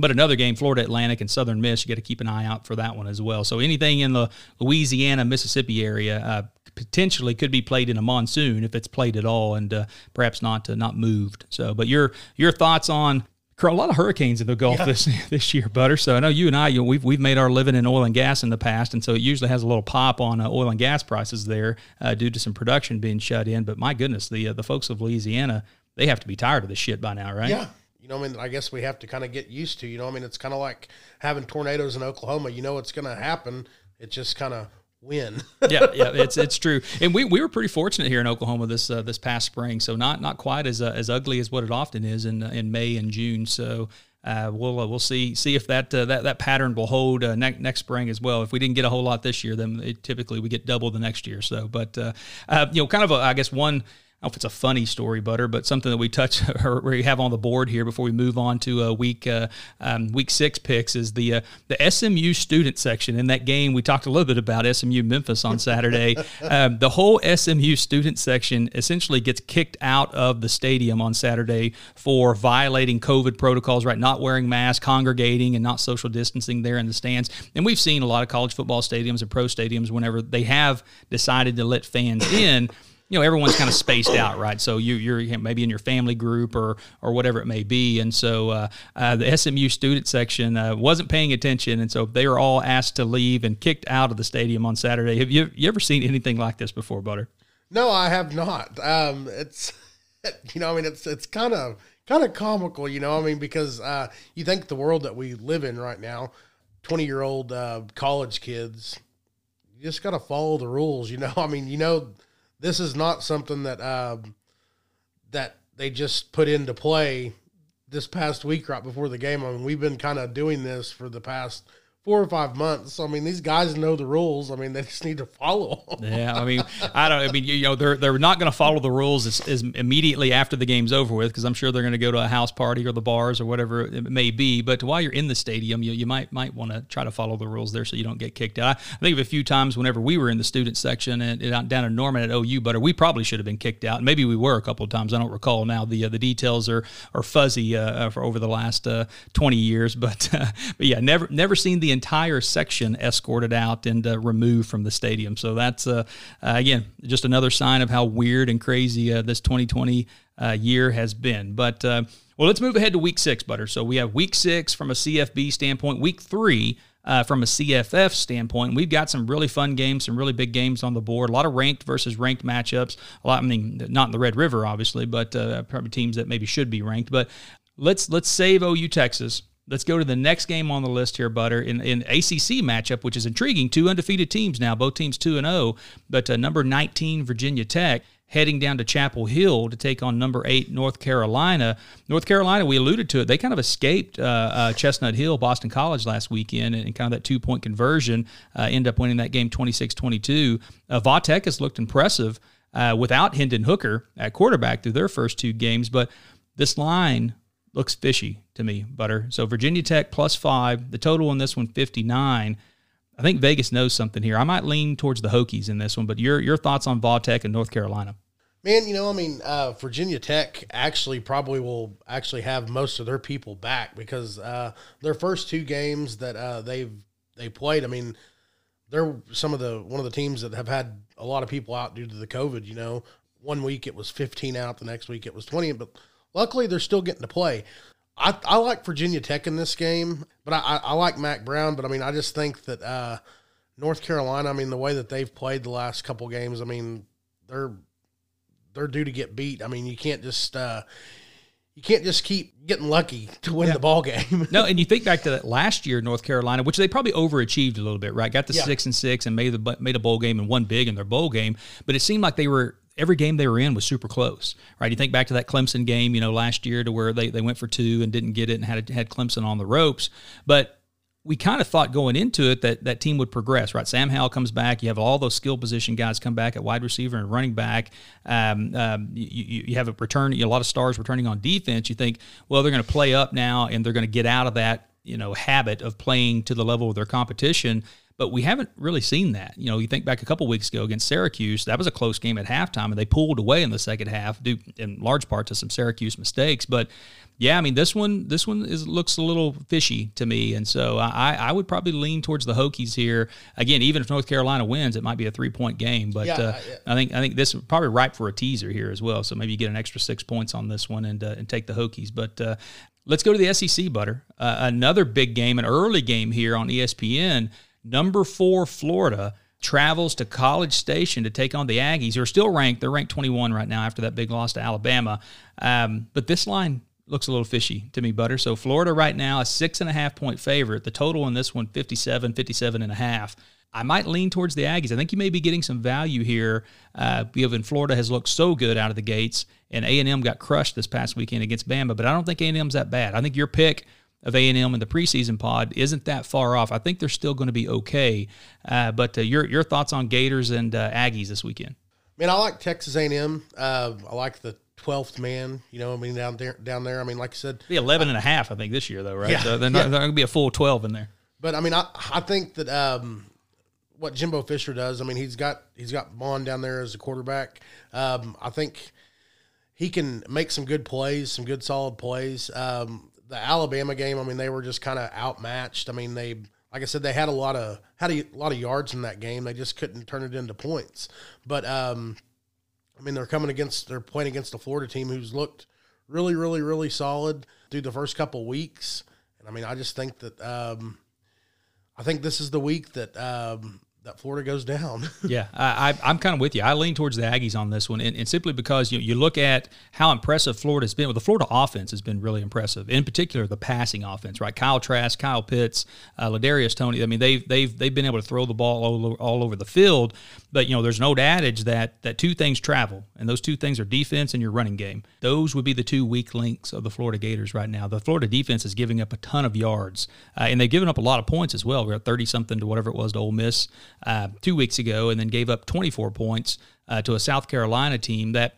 But another game, Florida Atlantic and Southern Miss, you got to keep an eye out for that one as well. So anything in the Louisiana, Mississippi area uh, potentially could be played in a monsoon if it's played at all, and uh, perhaps not uh, not moved. So, but your your thoughts on a lot of hurricanes in the Gulf this this year, Butter. So I know you and I, you know, we've we've made our living in oil and gas in the past, and so it usually has a little pop on uh, oil and gas prices there uh, due to some production being shut in. But my goodness, the uh, the folks of Louisiana, they have to be tired of this shit by now, right? Yeah. You know, I mean, I guess we have to kind of get used to, you know, I mean, it's kind of like having tornadoes in Oklahoma. You know, it's going to happen. It just kind of when. yeah, yeah, it's it's true, and we, we were pretty fortunate here in Oklahoma this uh, this past spring. So not not quite as uh, as ugly as what it often is in uh, in May and June. So. Uh, we'll uh, we'll see see if that uh, that that pattern will hold uh, next next spring as well. If we didn't get a whole lot this year, then it, typically we get double the next year. So, but uh, uh, you know, kind of a, I guess one I don't know if it's a funny story, Butter, but something that we touch or we have on the board here before we move on to uh, week uh, um, week six picks is the uh, the SMU student section. In that game, we talked a little bit about SMU Memphis on Saturday. um, the whole SMU student section essentially gets kicked out of the stadium on Saturday for violating COVID protocols, right? Not wearing masks, congregating, and not social distancing there in the stands. And we've seen a lot of college football stadiums and pro stadiums whenever they have decided to let fans in you know everyone's kind of spaced out, right? So you, you're maybe in your family group or or whatever it may be, and so uh, uh, the SMU student section uh, wasn't paying attention, and so they were all asked to leave and kicked out of the stadium on Saturday. Have you you ever seen anything like this before, Butter? No, I have not. Um, it's, you know, I mean, it's it's kind of kind of comical, you know. I mean, because uh, you think the world that we live in right now, twenty year old uh, college kids, you just got to follow the rules, you know. I mean, you know, this is not something that um, that they just put into play this past week right before the game. I mean, we've been kind of doing this for the past four or five months. I mean, these guys know the rules. I mean, they just need to follow them. Yeah, I mean, I don't. I mean, you know, they're they're not going to follow the rules as, as immediately after the game's over with because I'm sure they're going to go to a house party or the bars or whatever it may be. But while you're in the stadium, you, you might might want to try to follow the rules there so you don't get kicked out. I think of a few times whenever we were in the student section and, and down in Norman at OU, but we probably should have been kicked out. Maybe we were a couple of times. I don't recall now. The uh, the details are are fuzzy uh, for over the last uh, 20 years, but uh, but yeah, never never seen the entire section escorted out and uh, removed from the stadium. So that's uh, uh, again just another sign of how weird and crazy uh, this 2020 uh, year has been. But well, let's move ahead to week six, Butter. So we have week six from a CFB standpoint, week three. Uh, from a CFF standpoint, we've got some really fun games, some really big games on the board. A lot of ranked versus ranked matchups. A lot, I mean, not in the Red River, obviously, but uh, probably teams that maybe should be ranked. But let's let's save OU Texas. Let's go to the next game on the list here, Butter. In in ACC matchup, which is intriguing, two undefeated teams now, both teams two and zero. But uh, number nineteen Virginia Tech heading down to Chapel Hill to take on number eight North Carolina. North Carolina, we alluded to it, they kind of escaped uh, uh, Chestnut Hill, Boston College last weekend, and, and kind of that two point conversion uh, end up winning that game 26-22. Uh, Va Tech has looked impressive uh, without Hendon Hooker at quarterback through their first two games, but this line looks fishy to me, Butter. So Virginia Tech plus five. The total on this one, 59. I think Vegas knows something here. I might lean towards the Hokies in this one, but your your thoughts on Va Tech and North Carolina? Man, you know, I mean, uh, Virginia Tech actually probably will actually have most of their people back because uh, their first two games that uh, they've they played. I mean, they're some of the one of the teams that have had a lot of people out due to the COVID. You know, one week it was 15 out, the next week it was 20, but luckily they're still getting to play. I, I like Virginia Tech in this game, but I, I, like Mack Brown. But I mean, I just think that uh, North Carolina, I mean, the way that they've played the last couple games, I mean, they're they're due to get beat. I mean, you can't just uh, you can't just keep getting lucky to win the ball game. No, and you think back to that last year, North Carolina, which they probably overachieved a little bit, right? Got the Yeah. six and six and made the made a bowl game and won big in their bowl game, but it seemed like they were every game they were in was super close, right? You think back to that Clemson game, you know, last year to where they, they went for two and didn't get it and had had Clemson on the ropes, but we kind of thought going into it that that team would progress, right? Sam Howell comes back. You have all those skill position guys come back at wide receiver and running back. Um, um, you, you have a return, you a lot of stars returning on defense. You think, well, they're going to play up now and they're going to get out of that, you know, habit of playing to the level of their competition. But we haven't really seen that. You know, you think back a couple weeks ago against Syracuse, that was a close game at halftime, and they pulled away in the second half, due in large part to some Syracuse mistakes. But yeah, I mean this one this one is looks a little fishy to me, and so I I would probably lean towards the Hokies here. Again, even if North Carolina wins, it might be a three point game, but Yeah, uh, I- I think I think this is probably ripe for a teaser here as well. So maybe you get an extra six points on this one and uh, and take the Hokies. But uh, let's go to the SEC, Butter. Uh, another big game, an early game here on ESPN. Number four, Florida travels to College Station to take on the Aggies, who are still ranked. They're ranked 21 right now after that big loss to Alabama. Um, but this line looks a little fishy to me, Butter. So Florida right now, a six and a half point favorite. The total in this one, 57, 57 and a half. I might lean towards the Aggies. I think you may be getting some value here, uh, given Florida has looked so good out of the gates, and A and M got crushed this past weekend against Bama. But I don't think A and M's that bad. I think your pick of A and M in the preseason pod isn't that far off. I think they're still going to be okay. Uh, but uh, your your thoughts on Gators and uh, Aggies this weekend? Man, I like Texas A&M. Uh, I like the twelfth man. You know, I mean down there, down there. I mean, like I said, Be 11 and a half, I think, this year though, right? Yeah, so they're, not, yeah. they're going to be a full 12 in there. But I mean, I I think that um, what Jimbo Fisher does. I mean, he's got he's got Mond down there as a quarterback. Um, I think he can make some good plays, some good solid plays. Um, the Alabama game, I mean, they were just kind of outmatched. I mean, they like I said, they had a lot of had a lot of yards in that game. They just couldn't turn it into points. But um, I mean, they're coming against they're playing against a Florida team who's looked really, really, really solid through the first couple weeks. And I mean, I just think that um, I think this is the week that um, that Florida goes down. Yeah, I, I'm kind of with you. I lean towards the Aggies on this one, and, and simply because you, you look at how impressive Florida's been. Well, the Florida offense has been really impressive. In particular, the passing offense, right? Kyle Trask, Kyle Pitts, uh, Kadarius Toney. I mean, they've they've they've been able to throw the ball all over, all over the field. But you know, there's an old adage that that two things travel, and those two things are defense and your running game. Those would be the two weak links of the Florida Gators right now. The Florida defense is giving up a ton of yards, uh, and they've given up a lot of points as well. We're at 30 something to whatever it was to Ole Miss uh, two weeks ago, and then gave up 24 points uh, to a South Carolina team that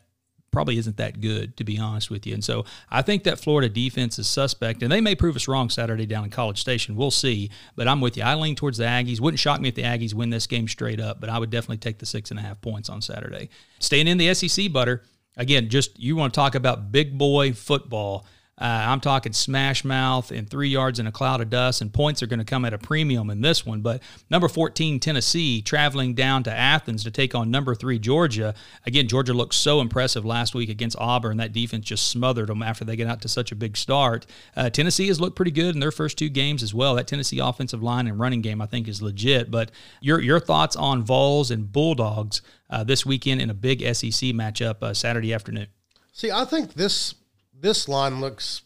probably isn't that good, to be honest with you. And so I think that Florida defense is suspect, and they may prove us wrong Saturday down in College Station. We'll see. But I'm with you. I lean towards the Aggies. Wouldn't shock me if the Aggies win this game straight up, but I would definitely take the six and a half points on Saturday. Staying in the SEC, Butter, again, just you want to talk about big boy football. Uh, I'm talking smash mouth and three yards in a cloud of dust, and points are going to come at a premium in this one. But number 14, Tennessee, traveling down to Athens to take on number three, Georgia. Again, Georgia looked so impressive last week against Auburn. That defense just smothered them after they get out to such a big start. Uh, Tennessee has looked pretty good in their first two games as well. That Tennessee offensive line and running game, I think, is legit. But your your thoughts on Vols and Bulldogs uh, this weekend in a big SEC matchup uh, Saturday afternoon? See, I think this this line looks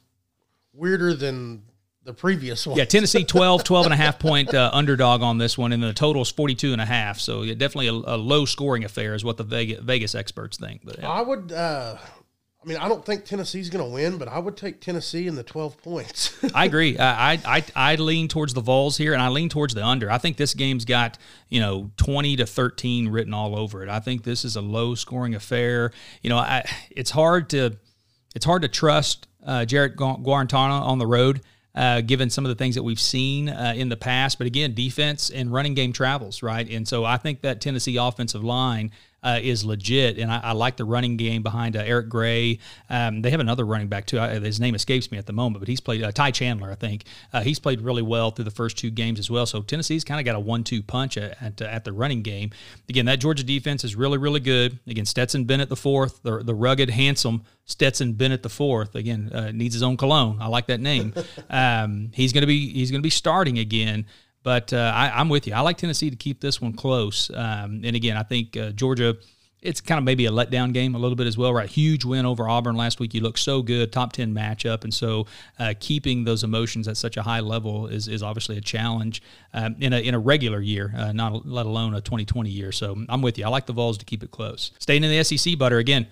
weirder than the previous one. Yeah, Tennessee 12, 12 and a half point uh, underdog on this one, and the total is 42 and a half. So yeah, definitely a, a low scoring affair is what the Vegas, Vegas experts think. But yeah. I would. Uh, I mean, I don't think Tennessee's going to win, but I would take Tennessee in the twelve points. I agree. I, I I I lean towards the Vols here, and I lean towards the under. I think this game's got you know twenty to thirteen written all over it. I think this is a low scoring affair. You know, I it's hard to it's hard to trust uh, Jarrett Guarantano on the road. Uh, given some of the things that we've seen uh, in the past, but again, defense and running game travels, right? And so I think that Tennessee offensive line uh, is legit, and I, I like the running game behind uh, Eric Gray. Um, they have another running back too. I, his name escapes me at the moment, but he's played uh, Ty Chandler, I think. Uh, he's played really well through the first two games as well. So Tennessee's kind of got a one-two punch at, at, at the running game. Again, that Georgia defense is really, really good. Again, Stetson Bennett the fourth, the the rugged, handsome Stetson Bennett the fourth. Again, uh, needs his own cologne. I like that name. um, he's gonna be he's gonna be starting again. But uh, I, I'm with you. I like Tennessee to keep this one close. Um, and again, I think uh, Georgia it's kind of maybe a letdown game a little bit as well, right? Huge win over Auburn last week. You look so good, top 10 matchup. And so uh, keeping those emotions at such a high level is, is obviously a challenge um, in, a, in a regular year, uh, not let alone a 2020 year. So I'm with you. I like the Vols to keep it close. Staying in the SEC, Butter, again,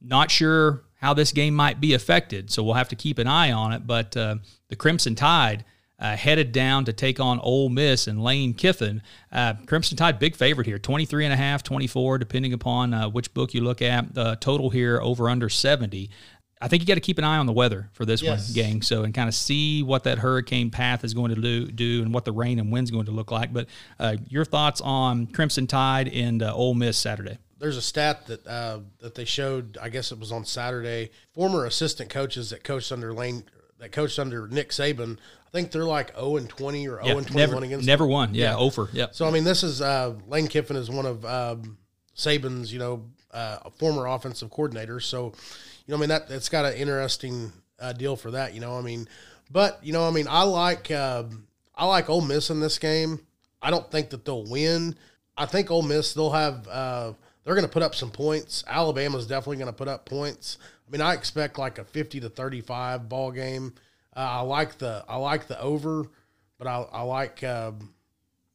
not sure how this game might be affected. So we'll have to keep an eye on it. But uh, the Crimson Tide – uh, headed down to take on Ole Miss and Lane Kiffin. Uh, Crimson Tide, big favorite here, 23 and a half, 24, depending upon uh, which book you look at. The total here over under 70. I think you got to keep an eye on the weather for this yes. one, gang. So and kind of see what that hurricane path is going to do, do and what the rain and wind's going to look like. But uh, your thoughts on Crimson Tide and uh, Ole Miss Saturday? There's a stat that uh, that they showed. I guess it was on Saturday. Former assistant coaches that coached under Lane that coached under Nick Saban I think they're like 0 and 20 or 0 and 21 never, against never them. won. Yeah, yeah, over. Yeah. So I mean, this is uh, Lane Kiffin is one of um, Saban's, you know, uh, former offensive coordinators. So, you know, I mean that that's got an interesting uh, deal for that. You know, I mean, but you know, I mean, I like uh, I like Ole Miss in this game. I don't think that they'll win. I think Ole Miss they'll have uh, they're going to put up some points. Alabama's definitely going to put up points. I mean, I expect like a fifty to thirty five ball game. Uh, I like the I like the over, but I, I like um,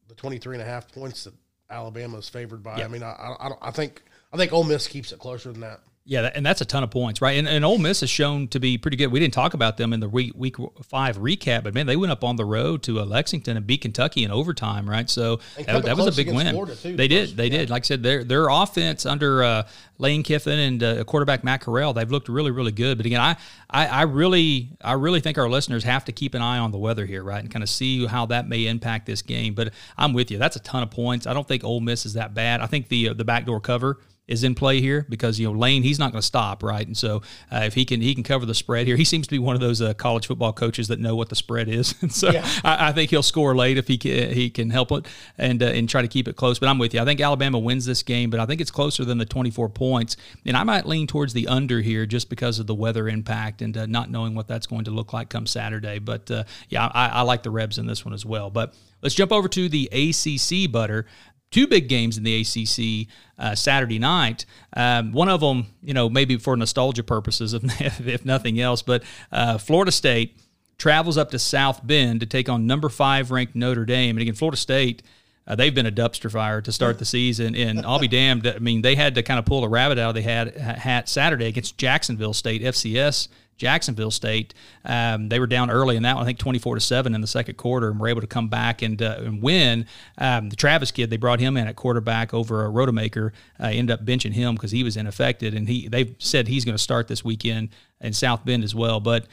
the 23 and a half points that Alabama is favored by. I mean, I, I, I think I think Ole Miss keeps it closer than that. Yeah, and that's a ton of points, right? And, and Ole Miss has shown to be pretty good. We didn't talk about them in the week week five recap, but man, they went up on the road to uh, Lexington and beat Kentucky in overtime, right? So that, that was a big win. Too, they did, they yeah. did. Like I said, their their offense under uh, Lane Kiffin and uh, quarterback Matt Corral, they've looked really, really good. But again, I, I I really I really think our listeners have to keep an eye on the weather here, right, and kind of see how that may impact this game. But I'm with you. That's a ton of points. I don't think Ole Miss is that bad. I think the uh, the backdoor cover is in play here because you know Lane he's not going to stop right? And so uh, if he can he can cover the spread here. He seems to be one of those uh, college football coaches that know what the spread is. And so yeah. I, I, think he'll score late if he can, he can help it and uh, and try to keep it close. But I'm with you. I think Alabama wins this game but I think it's closer than the 24 points. And I might lean towards the under here just because of the weather impact and uh, not knowing what that's going to look like come Saturday. But uh, yeah I, I like the Rebs in this one as well. But Let's jump over to the ACC butter two big games in the ACC uh, Saturday night. Um, one of them, you know, maybe for nostalgia purposes, if, if nothing else, but uh, Florida State travels up to South Bend to take on number five ranked Notre Dame. And again, Florida State. Uh, they've been a dumpster fire to start the season, and I'll be damned. I mean, they had to kind of pull a rabbit out of the hat, hat Saturday against Jacksonville State FCS Jacksonville State. Um, they were down early in that one, I think 24 to 7 in the second quarter, and were able to come back and, uh, and win. Um, the Travis kid, they brought him in at quarterback over a Rodemaker, uh, ended up benching him because he was ineffective, and he they said he's going to start this weekend in South Bend as well. But,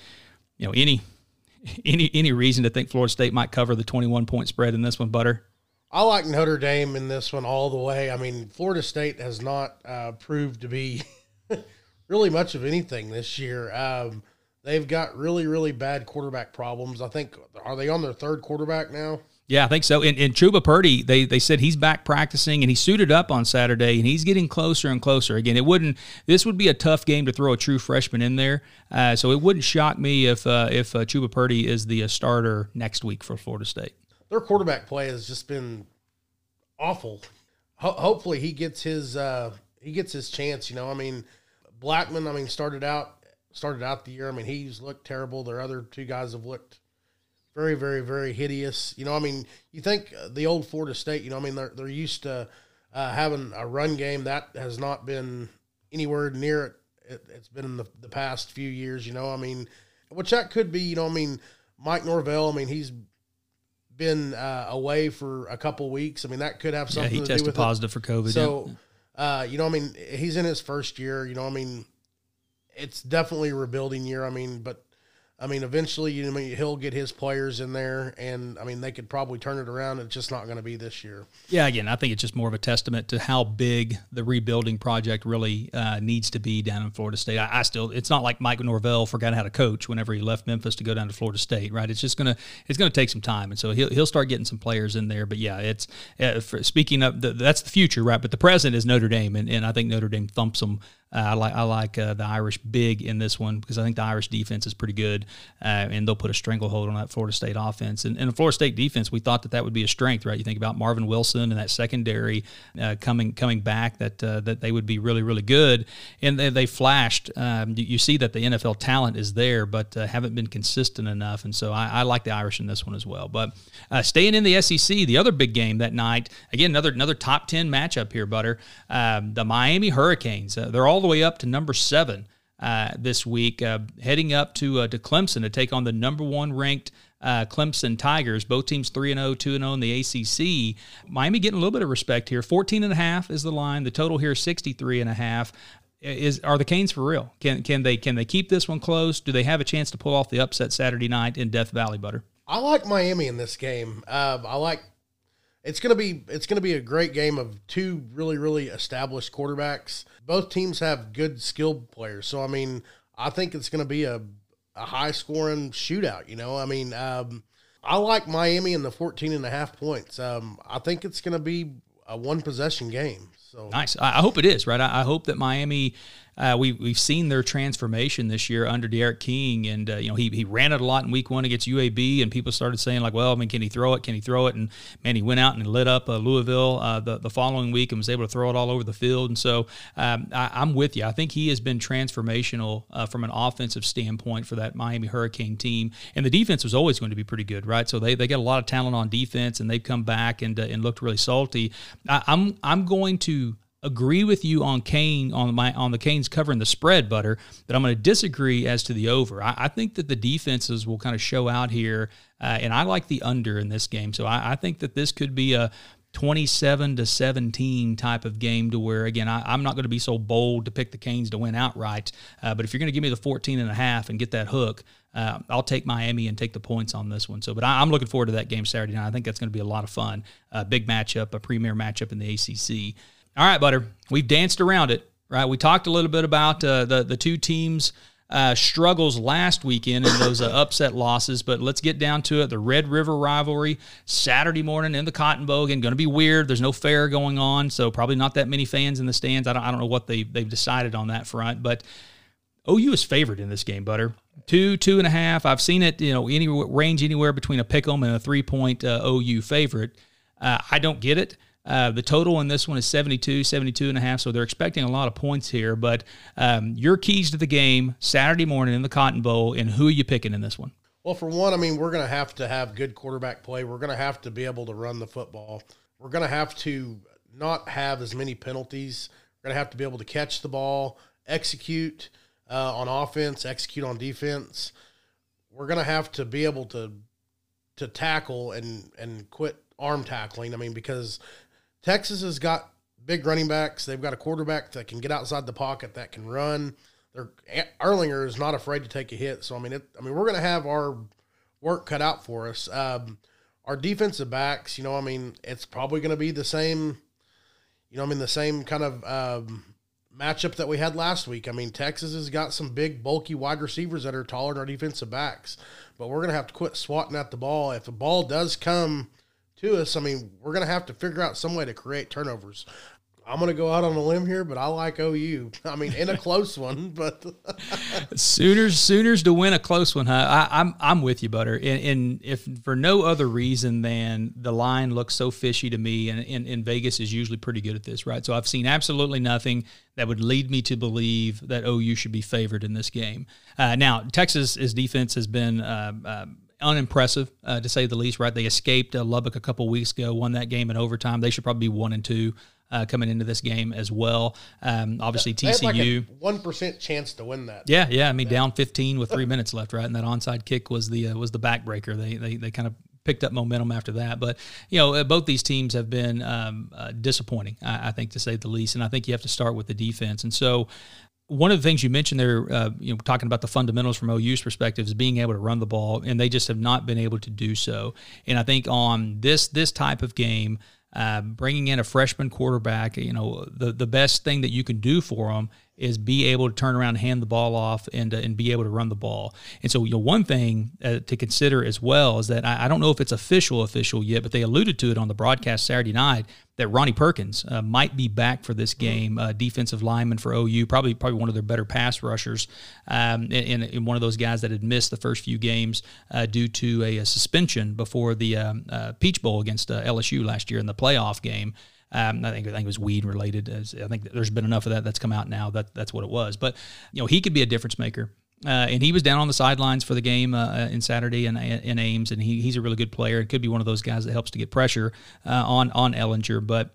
you know, any any any reason to think Florida State might cover the 21 point spread in this one, Butter? I like Notre Dame in this one all the way. I mean, Florida State has not uh, proved to be really much of anything this year. Um, they've got really, really bad quarterback problems. I think are they on their third quarterback now? Yeah, I think so. And, and Chubba Purdy, they they said he's back practicing and he suited up on Saturday and he's getting closer and closer. Again, it wouldn't. This would be a tough game to throw a true freshman in there. Uh, so it wouldn't shock me if uh, if uh, Chubba Purdy is the uh, starter next week for Florida State. Their quarterback play has just been awful. Ho- hopefully, he gets his uh, he gets his chance. You know, I mean Blackman, I mean, started out started out the year. I mean, he's looked terrible. Their other two guys have looked very, very, very hideous. You know, I mean, you think the old Florida State. You know, I mean, they're they're used to uh, having a run game that has not been anywhere near it. it has been in the, the past few years. You know, I mean, which that could be. You know, I mean, Mike Norvell. I mean, he's been uh, away for a couple weeks. I mean, that could have something. Yeah, he tested positive it. for COVID. So. Yeah uh, you know, I mean, he's in his first year. You know, I mean, it's definitely a rebuilding year. I mean, but I mean, eventually, you know, he'll get his players in there, and I mean, they could probably turn it around. It's just not going to be this year. Yeah, again, I think it's just more of a testament to how big the rebuilding project really uh, needs to be down in Florida State. I, I, still, it's not like Mike Norvell forgot how to coach whenever he left Memphis to go down to Florida State, right? It's just gonna, it's gonna take some time, and so he'll he'll start getting some players in there. But yeah, it's uh, for, speaking of the, that's the future, right? But the present is Notre Dame, and, and I think Notre Dame thumps them Uh, I like I like uh, the Irish big in this one because I think the Irish defense is pretty good, uh, and they'll put a stranglehold on that Florida State offense. And, and the Florida State defense, we thought that that would be a strength, right? You think about Marvin Wilson and that secondary uh, coming coming back, that uh, that they would be really really good, and they, they flashed. Um, you, you, see that the NFL talent is there, but uh, haven't been consistent enough, and so I, I, like the Irish in this one as well. But staying in the SEC, the other big game that night, again another another top ten matchup here, Butter. Um, the Miami Hurricanes, they're all all the way up to number seven uh, this week, uh, heading up to uh, to Clemson to take on the number one ranked uh, Clemson Tigers. Both teams 3 0, 2 0 in the ACC. Miami getting a little bit of respect here. 14 and a half is the line. The total here 63 and a half. Is are the Canes for real? Can can they can they keep this one close? Do they have a chance to pull off the upset Saturday night in Death Valley, Butter? I like Miami in this game. Uh, I like it's gonna be it's gonna be a great game of two really really established quarterbacks. Both teams have good skilled players, so I mean, I think it's gonna be a a high scoring shootout. You know, I mean, um, I like Miami in the 14 and a half points. Um, I think it's gonna be a one possession game. So nice. I hope it is right. I hope that Miami uh, we we've seen their transformation this year under D'Eriq King, and uh, you know he he ran it a lot in Week One against UAB, and people started saying like, well, I mean, can he throw it? Can he throw it? And man, he went out and lit up uh, Louisville uh, the the following week and was able to throw it all over the field. And so um, I, am with you. I think he has been transformational uh, from an offensive standpoint for that Miami Hurricane team, and the defense was always going to be pretty good, right? So they they got a lot of talent on defense, and they've come back and uh, and looked really salty. I, I'm I'm going to agree with you on Kane on my on the Canes covering the spread, Butter, but I'm going to disagree as to the over. I, I, think that the defenses will kind of show out here, uh, and I like the under in this game. So I, I, think that this could be a 27 to 17 type of game to where again I, am not going to be so bold to pick the Canes to win outright, uh, but if you're going to give me the 14 and a half and get that hook. Uh, I'll take Miami and take the points on this one. So, but I, am looking forward to that game Saturday night. I think that's going to be a lot of fun. A big matchup, a premier matchup in the ACC. All right, Butter. We've danced around it, right? We talked a little bit about uh, the the two teams. Uh, struggles last weekend and those uh, upset losses, but let's get down to it. The Red River rivalry Saturday morning in the Cotton Bowl again, going to be weird. There's no fair going on, so probably not that many fans in the stands. I don't, I don't know what they they've decided on that front, but OU is favored in this game. Butter two two and a half. I've seen it, you know, any range anywhere between a pick 'em and a three point uh, OU favorite. Uh, I don't get it. Uh, the total in this one is 72, 72 and a half, so they're expecting a lot of points here. But um, your keys to the game Saturday morning in the Cotton Bowl, and who are you picking in this one? Well, for one, I mean, we're going to have to have good quarterback play. We're going to have to be able to run the football. We're going to have to not have as many penalties. We're going to have to be able to catch the ball, execute uh, on offense, execute on defense. We're going to have to be able to to tackle and and quit arm tackling. I mean, because Texas has got big running backs. They've got a quarterback that can get outside the pocket, that can run. Their Ehlinger is not afraid to take a hit. So I mean, it, I mean, we're going to have our work cut out for us. Um, our defensive backs, you know, I mean, it's probably going to be the same. You know, I mean, the same kind of um, matchup that we had last week. I mean, Texas has got some big, bulky wide receivers that are taller than our defensive backs, but we're going to have to quit swatting at the ball. If the ball does come to us, I mean, we're going to have to figure out some way to create turnovers. I'm going to go out on a limb here, but I like OU. I mean, in a close one, but Sooners, Sooners to win a close one, huh? I, am I'm, I'm with you, Butter. And, and, if for no other reason than the line looks so fishy to me, and, and Vegas is usually pretty good at this, right? So I've seen absolutely nothing that would lead me to believe that OU should be favored in this game. Uh, now, Texas's defense has been. Uh, uh, unimpressive uh, to say the least. Right, they escaped uh, Lubbock a couple weeks ago, won that game in overtime. They should probably be one and two. Uh, coming into this game as well. Um, obviously, TCU one like chance to win that. Yeah, yeah. I mean, yeah. down fifteen with three minutes left, right? And that onside kick was the uh, was the backbreaker. They they they kind of picked up momentum after that. But you know, uh, both these teams have been um, uh, disappointing, I, I, think, to say the least. And I think you have to start with the defense. And so, one of the things you mentioned there, uh, you know, talking about the fundamentals from OU's perspective is being able to run the ball, and they just have not been able to do so. And I think on this this type of game, uh, bringing in a freshman quarterback, you know, the the best thing that you can do for them is be able to turn around, and hand the ball off, and uh, and be able to run the ball. And so, you know, one thing uh, to consider as well is that I, I, don't know if it's official official yet, but they alluded to it on the broadcast Saturday night that Ronnie Perkins uh, might be back for this game, uh, defensive lineman for OU, probably probably one of their better pass rushers, um, and, and, one of those guys that had missed the first few games uh, due to a, a, suspension before the um, uh, Peach Bowl against LSU last year in the playoff game. Um, I think I think it was weed related. I think there's been enough of that that's come out now that that's what it was. But you know he could be a difference maker. Uh, and he was down on the sidelines for the game uh, in Saturday in, in Ames, and he, he's a really good player. It could be one of those guys that helps to get pressure uh, on on Ehlinger. But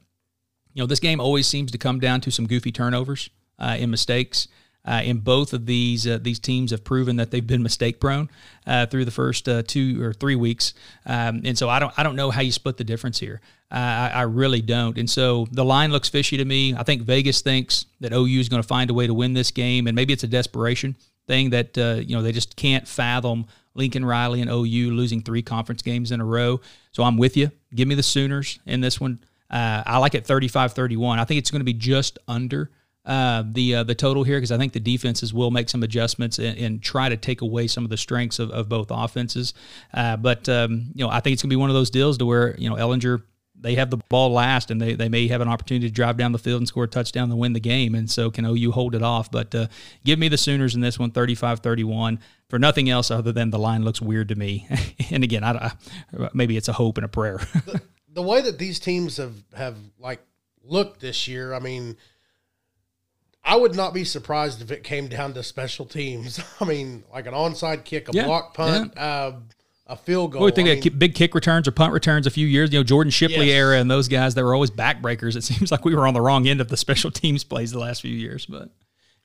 you know, this game always seems to come down to some goofy turnovers uh, and mistakes. Uh, in both of these, uh, these teams have proven that they've been mistake prone uh, through the first uh, two or three weeks, um, and so I don't I don't know how you split the difference here. Uh, I, I, really don't, and so the line looks fishy to me. I think Vegas thinks that OU is going to find a way to win this game, and maybe it's a desperation thing that uh, you know they just can't fathom Lincoln Riley and OU losing three conference games in a row. So I'm with you. Give me the Sooners in this one. I like it 35-31. I think it's going to be just under uh, the uh, the total here because I think the defenses will make some adjustments and, and, try to take away some of the strengths of, of both offenses. Uh, but um, you know, I think it's gonna be one of those deals to where you know Ehlinger they have the ball last and they, they may have an opportunity to drive down the field and score a touchdown to win the game. And so can OU hold it off? But uh, give me the Sooners in this one, 35-31 for nothing else other than the line looks weird to me. and again, I, I, maybe it's a hope and a prayer. the, the way that these teams have, have like looked this year, I mean – I would not be surprised if it came down to special teams. I mean, like an onside kick, a yeah, block punt, yeah. uh, a field goal. Well, we think I mean, big kick returns or punt returns a few years, you know, Jordan Shipley yes. era and those guys that were always backbreakers. It seems like we were on the wrong end of the special teams plays the last few years, but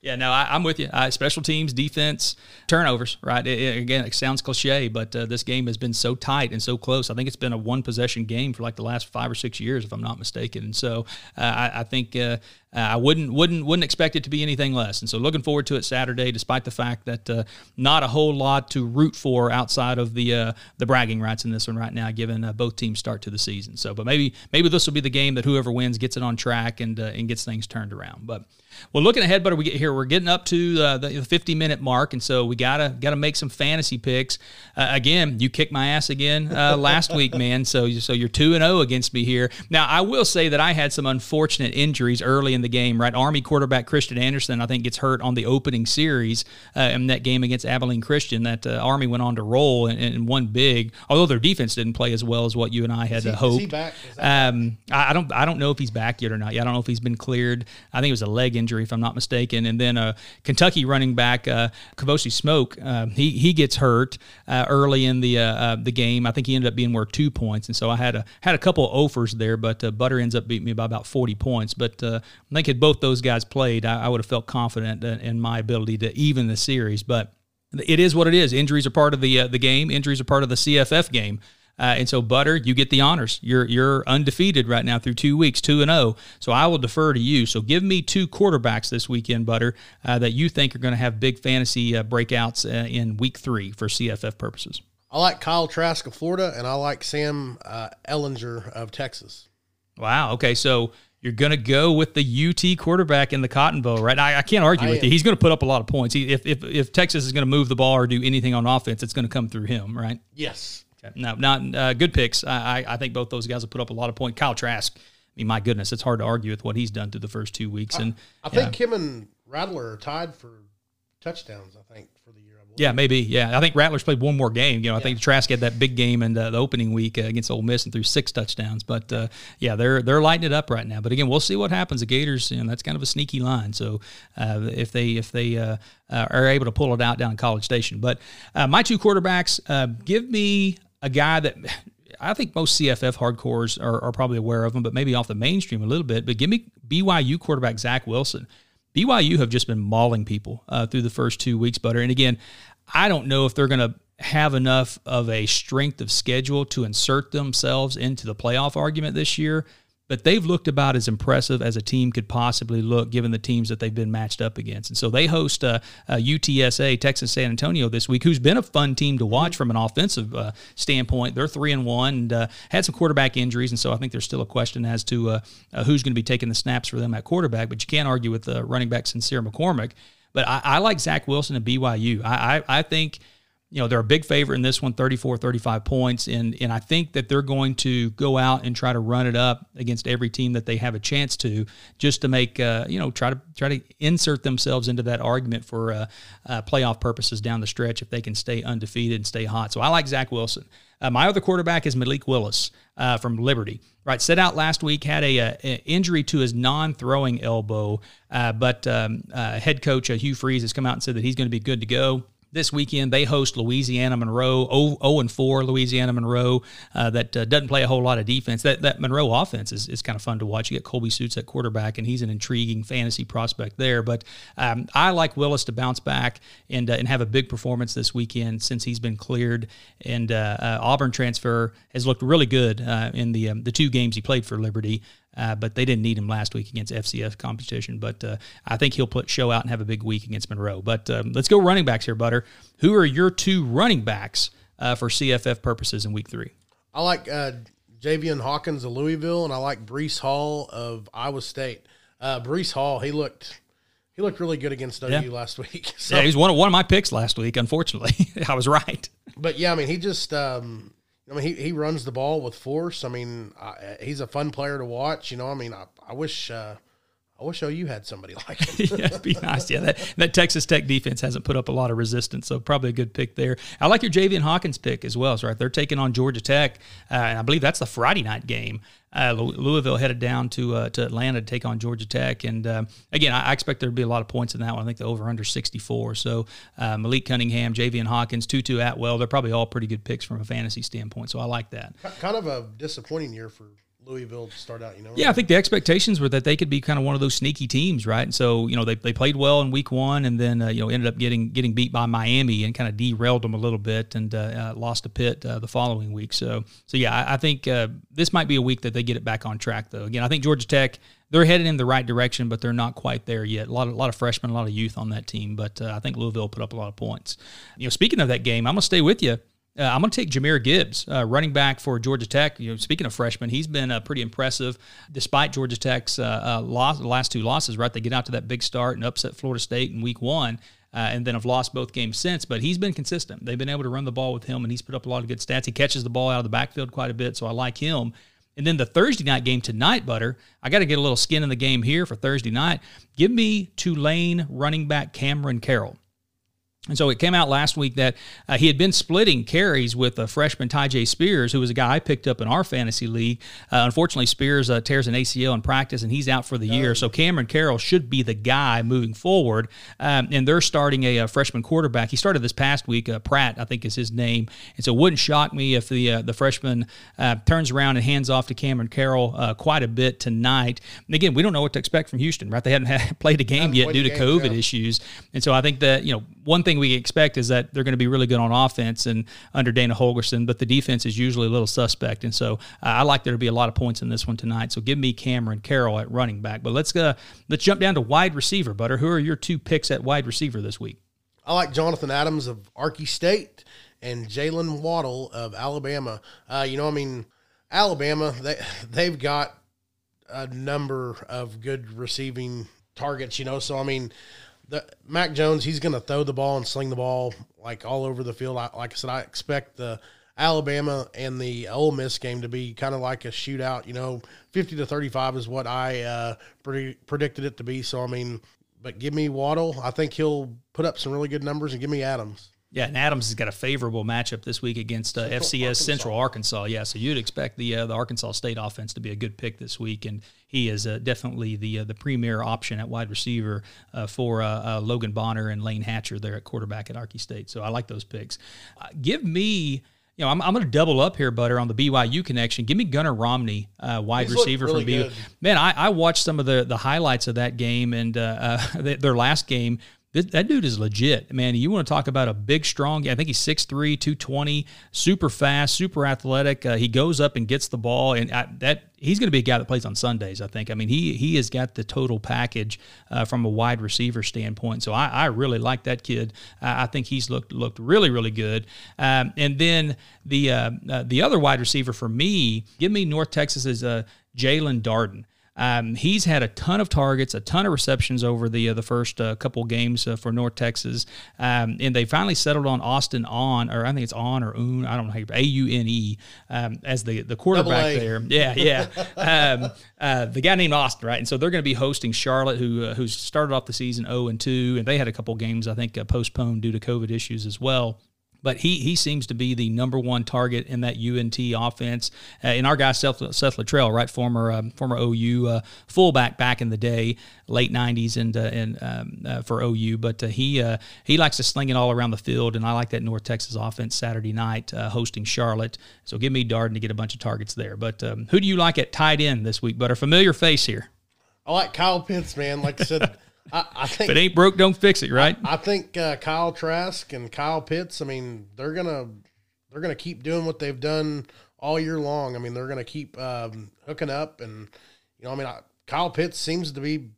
yeah, no, I, am with you. Uh, special teams, defense, turnovers, right? It, it, again, it sounds cliche, but uh, this game has been so tight and so close. I think it's been a one possession game for like the last five or six years, if I'm not mistaken. And so uh, I, I, think uh, uh, I wouldn't wouldn't wouldn't expect it to be anything less. And so looking forward to it Saturday, despite the fact that uh, not a whole lot to root for outside of the the bragging rights in this one right now, given both teams start to the season. So, but maybe maybe this will be the game that whoever wins gets it on track and and gets things turned around. But well, looking ahead, but we get here, we're getting up to uh, the 50 minute mark, and so we gotta gotta make some fantasy picks. Uh, again, you kicked my ass again uh, last week, man. So so you're two and zero oh against me here. Now I will say that I had some unfortunate injuries early in the game. Right, Army quarterback Christian Anderson, I think, gets hurt on the opening series uh, in that game against Abilene Christian. That uh, Army went on to roll and, and won big, although their defense didn't play as well as what you and I had he, hoped. Um, I, I, don't I don't know if he's back yet or not. Yeah, I don't know if he's been cleared. I think it was a leg injury, if I'm not mistaken. And then uh, Kentucky running back uh, Kavosiey Smoke, uh, he he gets hurt uh, early in the uh, uh, the game. I think he ended up being worth two points, and so I had a had a couple of offers there, but Butter ends up beating me by about 40 points. But I think had both those guys played, I, I would have felt confident in my ability to even the series. But it is what it is. Injuries are part of the the game. Injuries are part of the CFF game. Uh, and so, Butter, you get the honors. You're you're undefeated right now through two weeks, two and zero. Oh. So I will defer to you. So give me two quarterbacks this weekend, Butter, uh, that you think are going to have big fantasy uh, breakouts uh, in week three for CFF purposes. I like Kyle Trask of Florida, and I like Sam uh, Ehlinger of Texas. Wow. Okay, so you're going to go with the UT quarterback in the Cotton Bowl, right? I, I can't argue I with am. you. He's going to put up a lot of points. He, if, if, if Texas is going to move the ball or do anything on offense, it's going to come through him, right? Yes. Okay. No, not uh, good picks. I, I think both those guys have put up a lot of points. Kyle Trask. I mean, my goodness, it's hard to argue with what he's done through the first two weeks. And I, I think him and Rattler are tied for touchdowns. I think for the year. Yeah, maybe. Yeah, I think Rattler's played one more game. You know, I think Trask had that big game in the, the opening week uh, against Ole Miss and threw six touchdowns. But uh, yeah, they're they're lighting it up right now. But again, we'll see what happens. The Gators, you know, that's kind of a sneaky line. So uh, if they if they uh, uh, are able to pull it out down in College Station, but uh, my two quarterbacks, give me a guy that I think most CFF hardcores are, are, probably aware of him, but maybe off the mainstream a little bit. But give me BYU quarterback Zach Wilson. BYU have just been mauling people uh, through the first two weeks, Butter. And again, I don't know if they're going to have enough of a strength of schedule to insert themselves into the playoff argument this year. But they've looked about as impressive as a team could possibly look given the teams that they've been matched up against. And so they host uh, uh, UTSA, Texas San Antonio this week, who's been a fun team to watch from an offensive uh, standpoint. They're three and one and uh, had some quarterback injuries, and so I think there's still a question as to uh, uh, who's going to be taking the snaps for them at quarterback. But you can't argue with running back Sincere McCormick. But I, I, like Zach Wilson at BYU. I, I, I think – you know, they're a big favorite in this one, 34, 35 points. And, and I think that they're going to go out and try to run it up against every team that they have a chance to, just to make, uh, you know, try to try to insert themselves into that argument for uh, uh, playoff purposes down the stretch if they can stay undefeated and stay hot. So I like Zach Wilson. Uh, my other quarterback is Malik Willis uh, from Liberty. Right, set out last week, had a, a injury to his non-throwing elbow, uh, but um, head coach Hugh Freeze has come out and said that he's going to be good to go this weekend they host Louisiana Monroe, 0, and 4 Louisiana Monroe, uh, that uh, doesn't play a whole lot of defense. That that Monroe offense is, is kind of fun to watch. You get Colby Suits at quarterback, and he's an intriguing fantasy prospect there. But um, I like Willis to bounce back and uh, and have a big performance this weekend since he's been cleared. And uh, uh, Auburn transfer has looked really good uh, in the um, the two games he played for Liberty. Uh, but they didn't need him last week against FCS competition. But uh, I think he'll put show out and have a big week against Monroe. But um, let's go running backs here, Butter. Who are your two running backs uh, for CFF purposes in week three? I like uh, Javian Hawkins of Louisville, and I like Breece Hall of Iowa State. Uh, Breece Hall, he looked he looked really good against OU yeah. last week. So, yeah, he was one of one of my picks last week. Unfortunately, I was right. But yeah, I mean, he just um, I mean, he, he runs the ball with force. I mean, uh, he's a fun player to watch. You know, I mean, I, I wish uh, I wish OU had somebody like him. yeah, be nice. Yeah, that, that Texas Tech defense hasn't put up a lot of resistance, so probably a good pick there. I like your Javian Hawkins pick as well. Right, they're taking on Georgia Tech, uh, and I believe that's the Friday night game. Uh, Louisville headed down to uh, to Atlanta to take on Georgia Tech, and uh, again, I, I, expect there to be a lot of points in that one. I think the over under sixty four. So uh, Malik Cunningham, Javian Hawkins, Tutu Atwell, they're probably all pretty good picks from a fantasy standpoint. So I like that. Kind of a disappointing year for Louisville to start out, you know? Yeah, I think the expectations were that they could be kind of one of those sneaky teams, right? And so, you know, they, they played well in week one and then, uh, you know, ended up getting getting beat by Miami and kind of derailed them a little bit and uh, uh, lost a Pitt uh, the following week. So, so yeah, I, I think uh, this might be a week that they get it back on track, though. Again, I think Georgia Tech, they're headed in the right direction, but they're not quite there yet. A lot of, a lot of freshmen, a lot of youth on that team, but uh, I think Louisville put up a lot of points. You know, speaking of that game, I'm going to stay with you. Uh, I'm going to take Jahmyr Gibbs, uh, running back for Georgia Tech. You know, speaking of freshmen, he's been uh, pretty impressive despite Georgia Tech's uh, uh, loss, last two losses. Right, they get out to that big start and upset Florida State in Week One. Uh, and then have lost both games since. But he's been consistent. They've been able to run the ball with him, and he's put up a lot of good stats. He catches the ball out of the backfield quite a bit, so I like him. And then the Thursday night game tonight, Butter, I got to get a little skin in the game here for Thursday night. Give me Tulane running back Cameron Carroll. And so it came out last week that uh, he had been splitting carries with a freshman Tyjae Spears, who was a guy I picked up in our fantasy league. Uh, unfortunately, Spears uh, tears an ACL in practice and he's out for the year. So Cameron Carroll should be the guy moving forward. Um, and they're starting a, a, freshman quarterback. He started this past week. Uh, Pratt, I think, is his name. And so it wouldn't shock me if the uh, the freshman uh, turns around and hands off to Cameron Carroll quite a bit tonight. And again, we don't know what to expect from Houston, right? They haven't had, played a game yet due to game, COVID yeah. issues. And so I think that you know one thing thing we expect is that they're going to be really good on offense and under Dana Holgorsen, but the defense is usually a little suspect. And so uh, I like there to be a lot of points in this one tonight. So give me Cameron Carroll at running back. But let's uh, let's jump down to wide receiver, Butter. Who are your two picks at wide receiver this week? I like Jonathan Adams of Arky State and Jaylen Waddle of Alabama. Uh, you know, I mean, Alabama they they've got a number of good receiving targets. You know, so I mean, the Mac Jones, he's going to throw the ball and sling the ball like all over the field. I, like I said, I expect the Alabama and the Ole Miss game to be kind of like a shootout. You know, fifty to thirty-five is what I uh, pre- predicted it to be. So I mean, but give me Waddle. I think he'll put up some really good numbers, and give me Adams. Yeah, and Adams has got a favorable matchup this week against uh, FCS Arkansas. Central Arkansas. Yeah, so you'd expect the uh, the Arkansas State offense to be a good pick this week, and he is uh, definitely the uh, the premier option at wide receiver uh, for uh, Logan Bonner and Layne Hatcher there at quarterback at Arky State. So I like those picks. give me. You know, I'm, I'm going to double up here, Butter, on the BYU connection. Give me Gunnar Romney, wide He's receiver really from BYU. Man, I, I, watched some of the the highlights of that game and their last game that dude is legit, man. You want to talk about a big, strong? I think he's 6'3", 220, super fast, super athletic. Uh, he goes up and gets the ball, and I, that he's going to be a guy that plays on Sundays. I think. I mean, he he has got the total package uh, from a wide receiver standpoint. So I, I really like that kid. I think he's looked looked really really good. Um, and then the uh, uh, the other wide receiver for me, give me North Texas's uh, Jaelon Darden. Um, he's had a ton of targets, a ton of receptions over the uh, the first uh, couple games uh, for North Texas, um, and they finally settled on Austin on, or I think it's on or un, I don't know how you A U N E um, as the the quarterback there. Yeah, yeah. Um, uh, the guy named Austin, right? And so they're going to be hosting Charlotte, who uh, who's started off the season zero oh and two, and they had a couple games I think uh, postponed due to COVID issues as well but he he seems to be the number one target in that UNT offense. Uh, and our guy Seth, Seth Littrell, right, former um, former OU uh, fullback back in the day, late '90s, and uh, and um, uh, for OU. But uh, he uh, he likes to sling it all around the field, and I like that North Texas offense Saturday night hosting Charlotte. So give me Darden to get a bunch of targets there. But um, who do you like at tight end this week? But a familiar face here. I like Kyle Pitts, man. Like I said. I, I think if it ain't broke, don't fix it, right? I, I think uh, Kyle Trask and Kyle Pitts. I mean, they're gonna they're gonna keep doing what they've done all year long. I mean, they're gonna keep um, hooking up, and you know, I mean, I, Kyle Pitts seems to be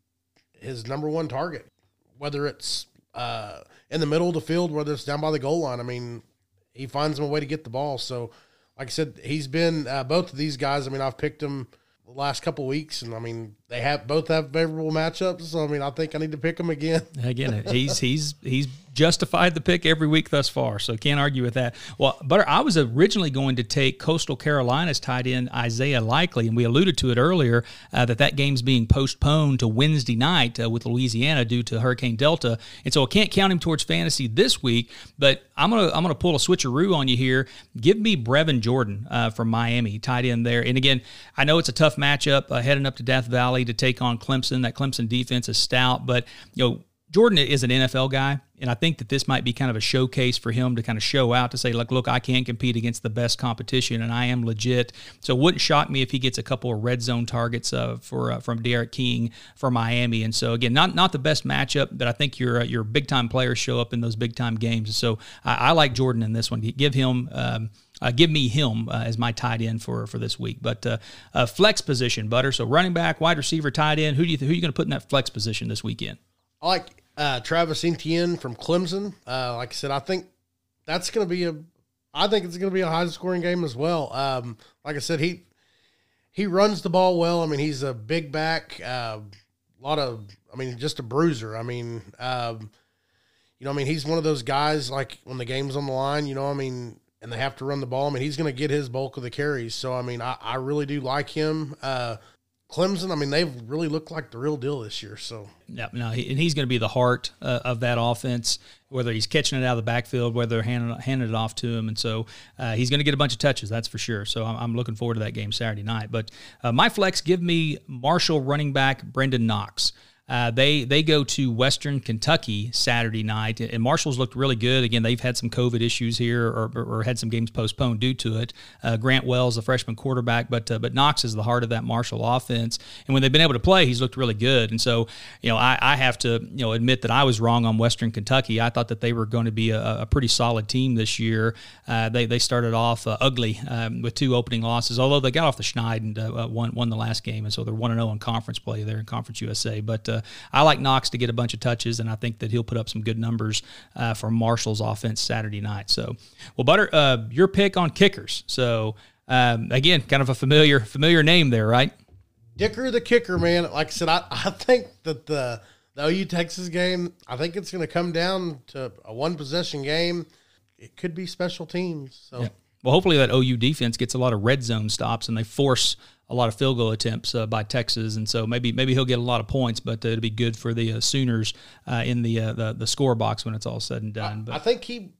his number one target, whether it's uh, in the middle of the field, whether it's down by the goal line. I mean, he finds him a way to get the ball. So, like I said, he's been uh, both of these guys. I mean, I've picked them the last couple weeks, and I mean they have both have favorable matchups. So I mean I think I need to pick them again. again, he's he's he's justified the pick every week thus far, so can't argue with that. Well, but I was originally going to take Coastal Carolina's tight end Isaiah Likely, and we alluded to it earlier uh, that that game's being postponed to Wednesday night uh, with Louisiana due to Hurricane Delta, and so I can't count him towards fantasy this week. But I'm gonna I'm gonna pull a switcheroo on you here. Give me Brevin Jordan uh, from Miami, tight end there. And again, I know it's a tough matchup uh, heading up to Death Valley to take on Clemson. That Clemson defense is stout, but you know Jordan is an NFL guy, and I think that this might be kind of a showcase for him to kind of show out to say, like, look, I can compete against the best competition, and I am legit. So it wouldn't shock me if he gets a couple of red zone targets uh, for uh, from D'Eriq King for Miami. And so again, not not the best matchup, but I think your uh, your big time players show up in those big time games. And So I, I like Jordan in this one. Give him. Um, give me him uh, as my tight end for for this week. But uh, uh flex position, Butter. So running back, wide receiver, tight end. Who do you th- who are you going to put in that flex position this weekend? I like uh, Travis Etienne from Clemson. Uh, like I said, I think that's going to be a. I think it's going to be a high scoring game as well. Um, like I said, he he runs the ball well. I mean, he's a big back. Uh, a lot of, I mean, just a bruiser. I mean, um, you know, I mean, he's one of those guys like when the game's on the line. You know, I mean, and they have to run the ball. I mean, he's going to get his bulk of the carries. So, I mean, I, I really do like him. Uh, Clemson, I mean, they've really looked like the real deal this year. So, yeah, no, he, and he's going to be the heart uh, of that offense, whether he's catching it out of the backfield, whether they're handing, handing it off to him. And so uh, he's going to get a bunch of touches, that's for sure. So I'm, I'm looking forward to that game Saturday night. But uh, my flex, give me Marshall running back Brenden Knox. Uh, they they go to Western Kentucky Saturday night, and Marshall's looked really good. Again, they've had some COVID issues here, or, or had some games postponed due to it. Uh, Grant Wells, the freshman quarterback, but uh, but Knox is the heart of that Marshall offense. And when they've been able to play, he's looked really good. And so, you know, I, I have to you know admit that I was wrong on Western Kentucky. I thought that they were going to be a, a pretty solid team this year. Uh, they they started off uh, ugly um, with two opening losses, although they got off the schneid and uh, won won the last game, and so they're one and zero oh in conference play there in Conference USA. But uh, I like Knox to get a bunch of touches, and I think that he'll put up some good numbers uh, for Marshall's offense Saturday night. So, well, Butter, uh, your pick on kickers. So, um, again, kind of a familiar familiar name there, right? Dicker the kicker, man. Like I said, I, I think that the the OU Texas game, I think it's going to come down to a one possession game. It could be special teams. So. Yeah. Well, hopefully that OU defense gets a lot of red zone stops and they force a lot of field goal attempts uh, by Texas, and so maybe maybe he'll get a lot of points, but uh, it'll be good for the uh, Sooners uh, in the, uh, the the score box when it's all said and done. I, I think he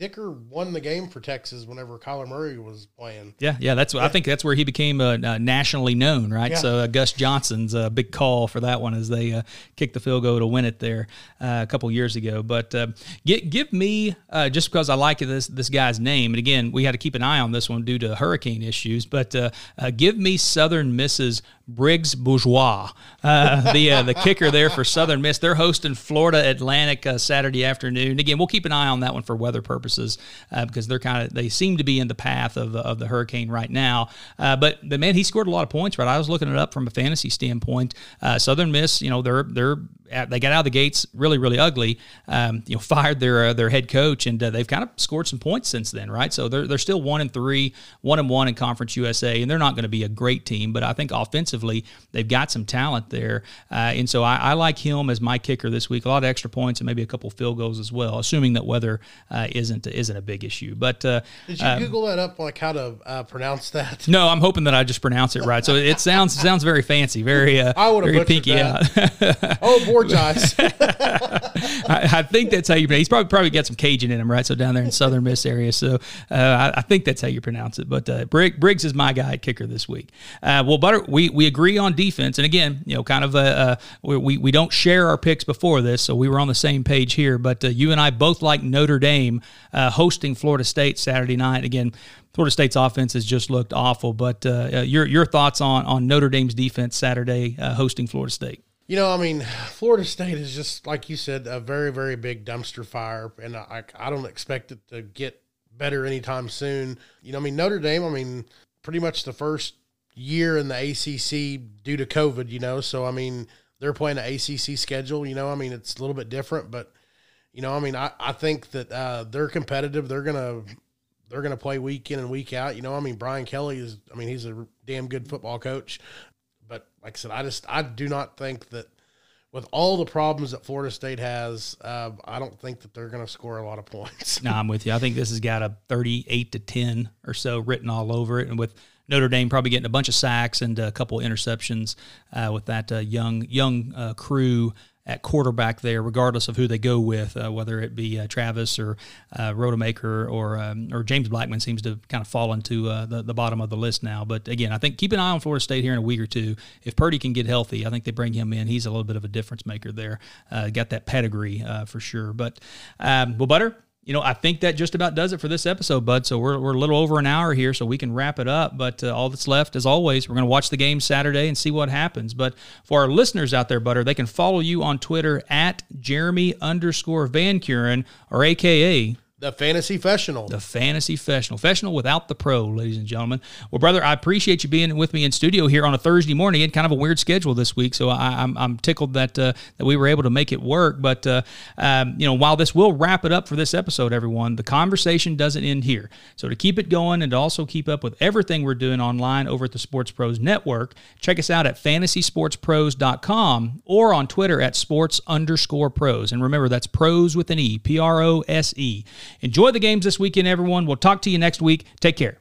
Dicker won the game for Texas whenever Kyler Murray was playing. Yeah, yeah, that's what I think that's where he became uh, uh, nationally known, right? Yeah. So uh, Gus Johnson's a big call for that one as they uh, kicked the field goal to win it there uh, a couple years ago. But uh, gi- give me uh, just because I like this this guy's name, and again we had to keep an eye on this one due to hurricane issues. But uh, uh, give me Southern Miss's Briggs Bourgeois, uh, the uh, the kicker there for Southern Miss. They're hosting Florida Atlantic uh, Saturday afternoon. Again, we'll keep an eye on that one for weather purposes uh, because they're kind of they seem to be in the path of, of the hurricane right now. Uh, but the man, he scored a lot of points. Right, I was looking it up from a fantasy standpoint. Uh, Southern Miss, you know, they're they're they got out of the gates really really ugly. Um, you know, fired their uh, their head coach, and uh, they've kind of scored some points since then. Right, so they're they're still one and three, one and one in Conference USA, and they're not going to be a great team, but I think offensively they've got some talent there, uh, and so I, I like him as my kicker this week. A lot of extra points and maybe a couple field goals as well, assuming that weather uh, isn't isn't a big issue. But uh, Did you Google that up, like how to uh, pronounce that? no, I'm hoping that I just pronounce it right. So it sounds sounds very fancy, very uh, I very butchered pinky that. out. Oh, I, I think that's how you. He's probably probably got some Cajun in him, right? So down there in Southern Miss area. So uh, I, I think that's how you pronounce it. But uh, Brig, Briggs is my guy kicker this week. Uh, well, Butter, we we agree on defense, and again, you know, kind of uh, uh, we we don't share our picks before this, so we were on the same page here. But uh, you and I both like Notre Dame hosting Florida State Saturday night. Again. Florida State's offense has just looked awful, but uh, your your thoughts on on Notre Dame's defense Saturday uh, hosting Florida State? You know, I mean, Florida State is just like you said, a very, very big dumpster fire, and I, I don't expect it to get better anytime soon. You know, I mean, Notre Dame, I mean, pretty much the first year in the ACC due to COVID. You know, so I mean, they're playing an ACC schedule. You know, I mean, it's a little bit different, but you know, I mean, I, I think that uh, they're competitive. They're gonna they're gonna play week in and week out. You know, I mean, Brian Kelly is, I mean, he's a damn good football coach like I said, I just I do not think that with all the problems that Florida State has, uh, I don't think that they're going to score a lot of points. No, I'm with you. I think this has got a 38 to 10 or so written all over it, and with Notre Dame probably getting a bunch of sacks and a couple interceptions uh, with that uh, young young uh, crew at quarterback there, regardless of who they go with, uh, whether it be uh, Travis or uh, Rodemaker or um, or James Blackman seems to kind of fall into uh, the, the bottom of the list now. But again, I think keep an eye on Florida State here in a week or two. If Purdy can get healthy, I think they bring him in. He's a little bit of a difference maker there. Uh, got that pedigree uh, for sure. But um, well, Butter, you know, I think that just about does it for this episode, bud. So we're, we're a little over an hour here, so we can wrap it up. But uh, all that's left, as always, we're going to watch the game Saturday and see what happens. But for our listeners out there, Butter, they can follow you on Twitter at Jeremy underscore Van Kuren or AKA The fantasy professional. the fantasy professional, professional without the pro, ladies and gentlemen. Well, brother, I appreciate you being with me in studio here on a Thursday morning. It kind of a weird schedule this week, so I, I'm, I'm tickled that uh, that we were able to make it work. But uh, um, you know, while this will wrap it up for this episode, everyone, the conversation doesn't end here. So to keep it going and to also keep up with everything we're doing online over at the Sports Pros Network, check us out at fantasysportspros.com or on Twitter at sports underscore pros. And remember, that's pros with an E, P R O S E. Enjoy the games this weekend, everyone. We'll talk to you next week. Take care.